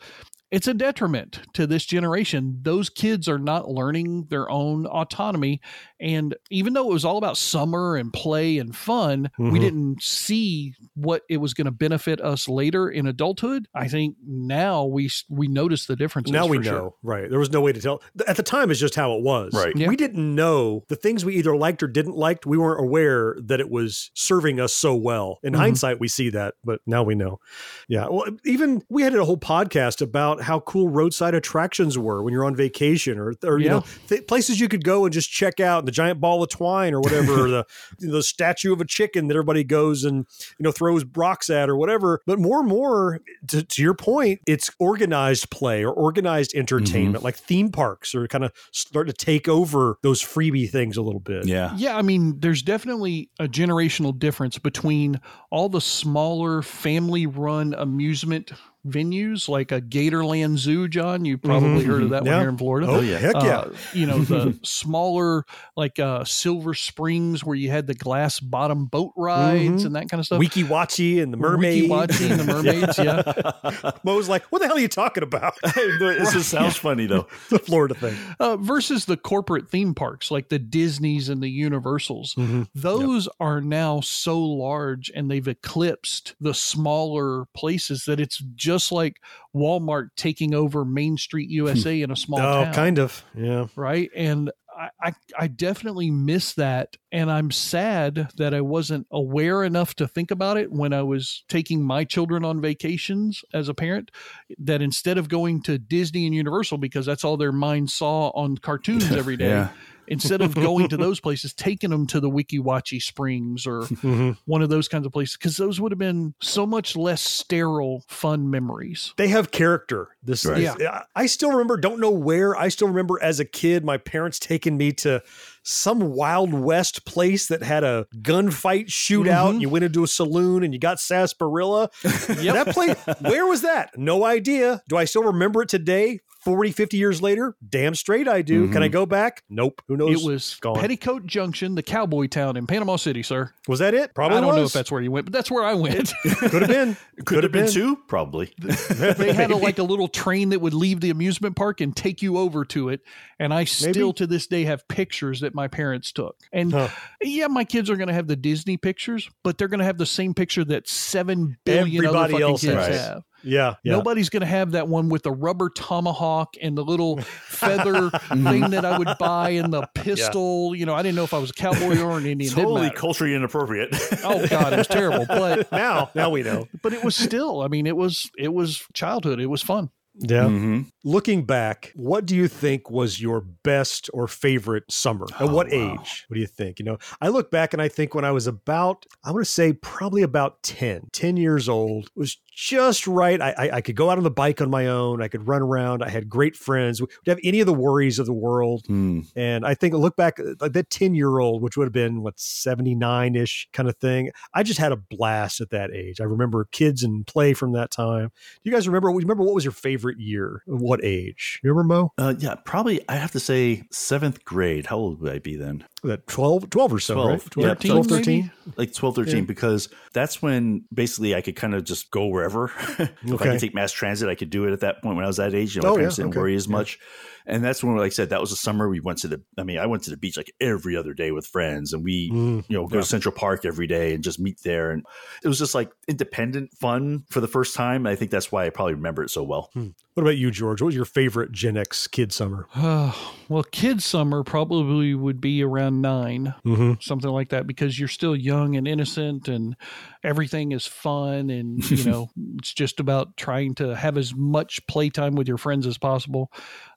it's a detriment to this generation. Those kids are not learning their own autonomy. And even though it was all about summer and play and fun, we Mhm. didn't see what it was going to benefit us later in adulthood. I think now we we notice the differences. now we for know, sure. right? There was no way to tell. At the time, it's just how it was. Right. Yeah. We didn't know the things we either liked or didn't like. We weren't aware that it was serving us so well. In Mm-hmm. hindsight, we see that, but now we know. Yeah. Well, even we had a whole podcast about how cool roadside attractions were when you're on vacation, or or you know th- places you could go and just check out. And the giant ball of twine or whatever, or the the statue of a chicken that everybody goes and you know throws rocks at or whatever. But more and more, to, to your point, it's organized play or organized entertainment, mm-hmm. like theme parks are kind of starting to take over those freebie things a little bit. Yeah. Yeah, I mean, there's definitely a generational difference between all the smaller family run amusement venues like a Gatorland Zoo, John. You probably Mhm. heard of that Yeah. one here in Florida. Oh, yeah. Heck yeah. Uh, you know, the smaller like uh, Silver Springs where you had the glass bottom boat rides Mhm. and that kind of stuff. Weeki Wachee and the mermaid. Weeki-Wachee and the mermaids, yeah. Mo's like, what the hell are you talking about? this just sounds funny though. the Florida thing. uh, versus the corporate theme parks like the Disneys and the Universals. Mm-hmm. Those are now so large and they've eclipsed the smaller places that it's just like Walmart taking over Main Street hmm. USA in a small oh, town. kind of. Yeah. Right. And I, I, I definitely miss that. And I'm sad that I wasn't aware enough to think about it when I was taking my children on vacations as a parent. That instead of going to Disney and Universal, because that's all their mind saw on cartoons every day, Yeah. Instead of going to those places, taking them to the Weeki Wachee Springs or Mm-hmm. one of those kinds of places, because those would have been so much less sterile, fun memories. They have character. This, Right. this- I- I still remember, don't know where. I still remember as a kid, my parents taking me to some Wild West place that had a gunfight shootout. Mhm. You went into a saloon and you got sarsaparilla. That place, where was that? No idea. Do I still remember it today? 40, 50 years later? Damn straight I do. Can I Mhm. go back? Nope. Who knows? It was Gone. Petticoat Junction, the cowboy town in Panama City, sir. Was that it? Probably I don't know if that's where you went, but that's where I went. Could have been. Could have been too. probably. they had a, like a little train that would leave the amusement park and take you over to it. And I still to this day have pictures that my parents took. And yeah, my kids are going to have the Disney pictures, but they're going to have the same picture that seven billion other Everybody fucking else kids has. have. Yeah. yeah. Nobody's going to have that one with the rubber tomahawk and the little feather mhm. thing that I would buy and the pistol. You know, I didn't know if I was a cowboy or an Indian. Didn't Totally culturally inappropriate. Oh God, it was terrible. But now, now we know. But it was still. I mean, it was it was childhood. It was fun. Yeah. Mm-hmm. Looking back, what do you think was your best or favorite summer? At Oh, what age? What do you think? You know, I look back and I think when I was about, I want to say probably about 10, 10 years old, was just right. I, I, I could go out on the bike on my own. I could run around. I had great friends. We didn't have any of the worries of the world. Hmm. And I think look back, like that 10 year old, which would have been what, 79 ish kind of thing. I just had a blast at that age. I remember kids and play from that time. Do you guys remember? Remember what was your favorite year? What age? You remember Mo? Uh, yeah, probably. I have to say seventh grade. How old would I be then? That 12, 12 or so, 12, right? yeah, 12, 12 13? like 12 13 Yeah. because that's when basically i could kind of just go wherever if i could take mass transit i could do it at that point when i was that age. You know, Oh, my yeah, parents didn't okay, worry as yeah. much and that's when like i said that was the summer we went to the i mean i went to the beach like every other day with friends and we Mm, you know go yeah. to central park every day and just meet there and it was just like independent fun for the first time i think that's why i probably remember it so well Hmm. What about you, George? What was your favorite Gen X kid summer? well, kid summer probably would be around 9 Mm-hmm. something like that, because you're still young and innocent, and everything is fun, and you know it's just about trying to have as much playtime with your friends as possible.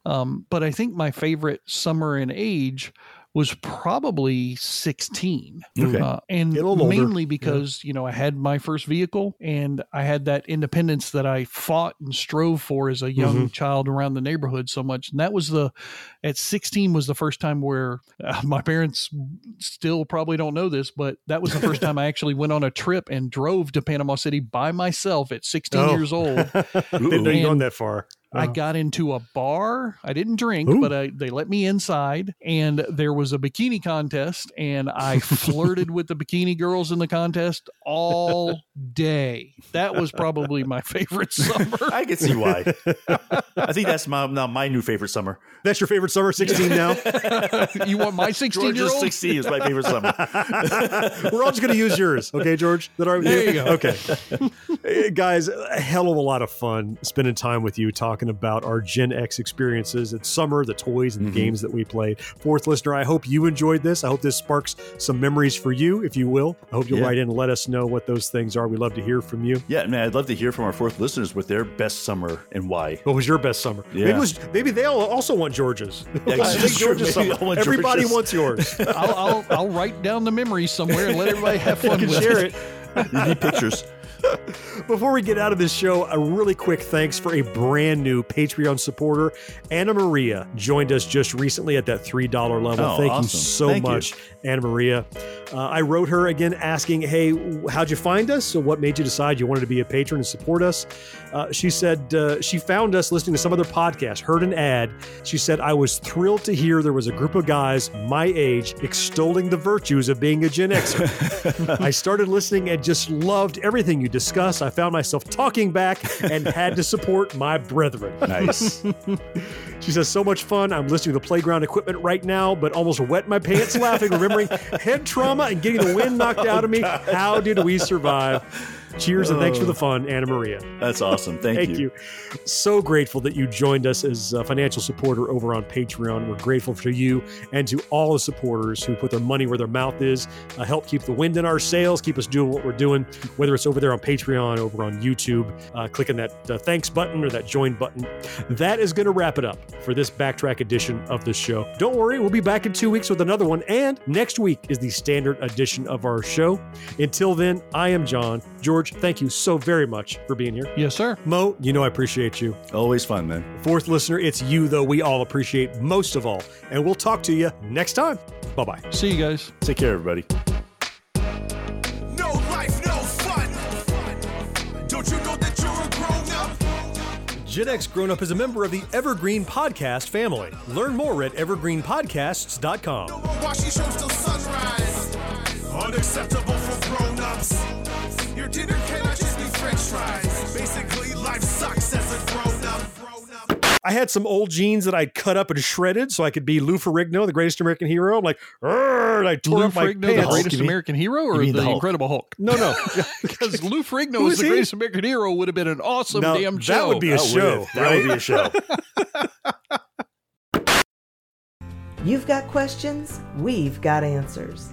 Um, but I think my favorite summer in age was probably 16 Okay. uh, and Get a little older. mainly because you know i had my first vehicle and i had that independence that i fought and strove for as a young Mhm. child around the neighborhood so much and that was the at 16 was the first time where uh, my parents still probably don't know this but that was the first time i actually went on a trip and drove to panama city by myself at 16 Oh. years old Didn't know you'd gone that far. I Oh. got into a bar. I didn't drink, Ooh. but I, they let me inside, and there was a bikini contest, and I flirted with the bikini girls in the contest all day. That was probably my favorite summer. i can see why i think that's my now my new favorite summer That's your favorite summer, 16 now? you want my 16 year George's old? 16 is my favorite summer We're all just going to use yours. Okay, George? That are There you go. Okay. Hey, guys, a hell of a lot of fun spending time with you talking talking about our Gen X experiences at summer, the toys and the Mhm. games that we played. Fourth listener, I hope you enjoyed this. I hope this sparks some memories for you, if you will. I hope you'll Yeah. write in and let us know what those things are. We'd love to hear from you. Yeah, man, I'd love to hear from our fourth listeners with their best summer and why. What was your best summer? Yeah. Maybe, was, maybe they all also want George's. Yeah, Let's that's take true. George's summer. want Everybody George's. wants yours. I'll, I'll, I'll write down the memories somewhere and let everybody have fun with share it. it. You need pictures. Before we get out of this show, a really quick thanks for a brand new Patreon supporter. Anna Maria joined us just recently at that $3 level. Oh, Thank you so Thank you. much, Anna Maria. Uh, I wrote her again asking, Hey, how'd you find us? So, what made you decide you wanted to be a patron and support us? Uh, she said uh, she found us listening to some other podcast, heard an ad. She said, I was thrilled to hear there was a group of guys my age extolling the virtues of being a Gen Xer. I started listening and just loved everything you discuss. I found myself talking back and had to support my brethren. Nice. She says, so much fun. I'm listening to the playground equipment right now, but almost wet my pants laughing, remembering head trauma and getting the wind knocked out of me. Oh, How did we survive? Cheers and thanks for the fun, Anna Maria. That's awesome. Thank, Thank you. So grateful that you joined us as a financial supporter over on Patreon. We're grateful to you and to all the supporters who put their money where their mouth is, uh, help keep the wind in our sails, keep us doing what we're doing, whether it's over there on Patreon, over on YouTube, uh, clicking that uh, thanks button or that join button. That is going to wrap it up for this backtrack edition of the show. Don't worry, we'll be back in two weeks with another one. And next week is the standard edition of our show. Until then, I am John. George, thank you so very much for being here. Yes, sir. Mo, you know I appreciate you. Always fun, man. Fourth listener, it's you, though, we all appreciate most of all. And we'll talk to you next time. Bye bye. See you guys. Take care, everybody. No life, no fun. Don't you know that you're a grown up? Gen X Grown Up is a member of the Evergreen Podcast family. Learn more at evergreenpodcasts.com. While she shows till sunrise. Unacceptable for grown ups. Your dinner cannot just be french fries. Basically, life sucks as a grown up. I had some old jeans that I'd cut up and shredded so I could be Lou Ferrigno, the greatest American hero. I'm like, and I tore Lou up my Ferrigno, the pants. greatest American hero, or the, the Hulk? Incredible Hulk? No, no. Because Lou Ferrigno Who is is the he? greatest American hero would have been an awesome Now, damn show. that would be a That show. would, that would be a show. You've got questions, we've got answers.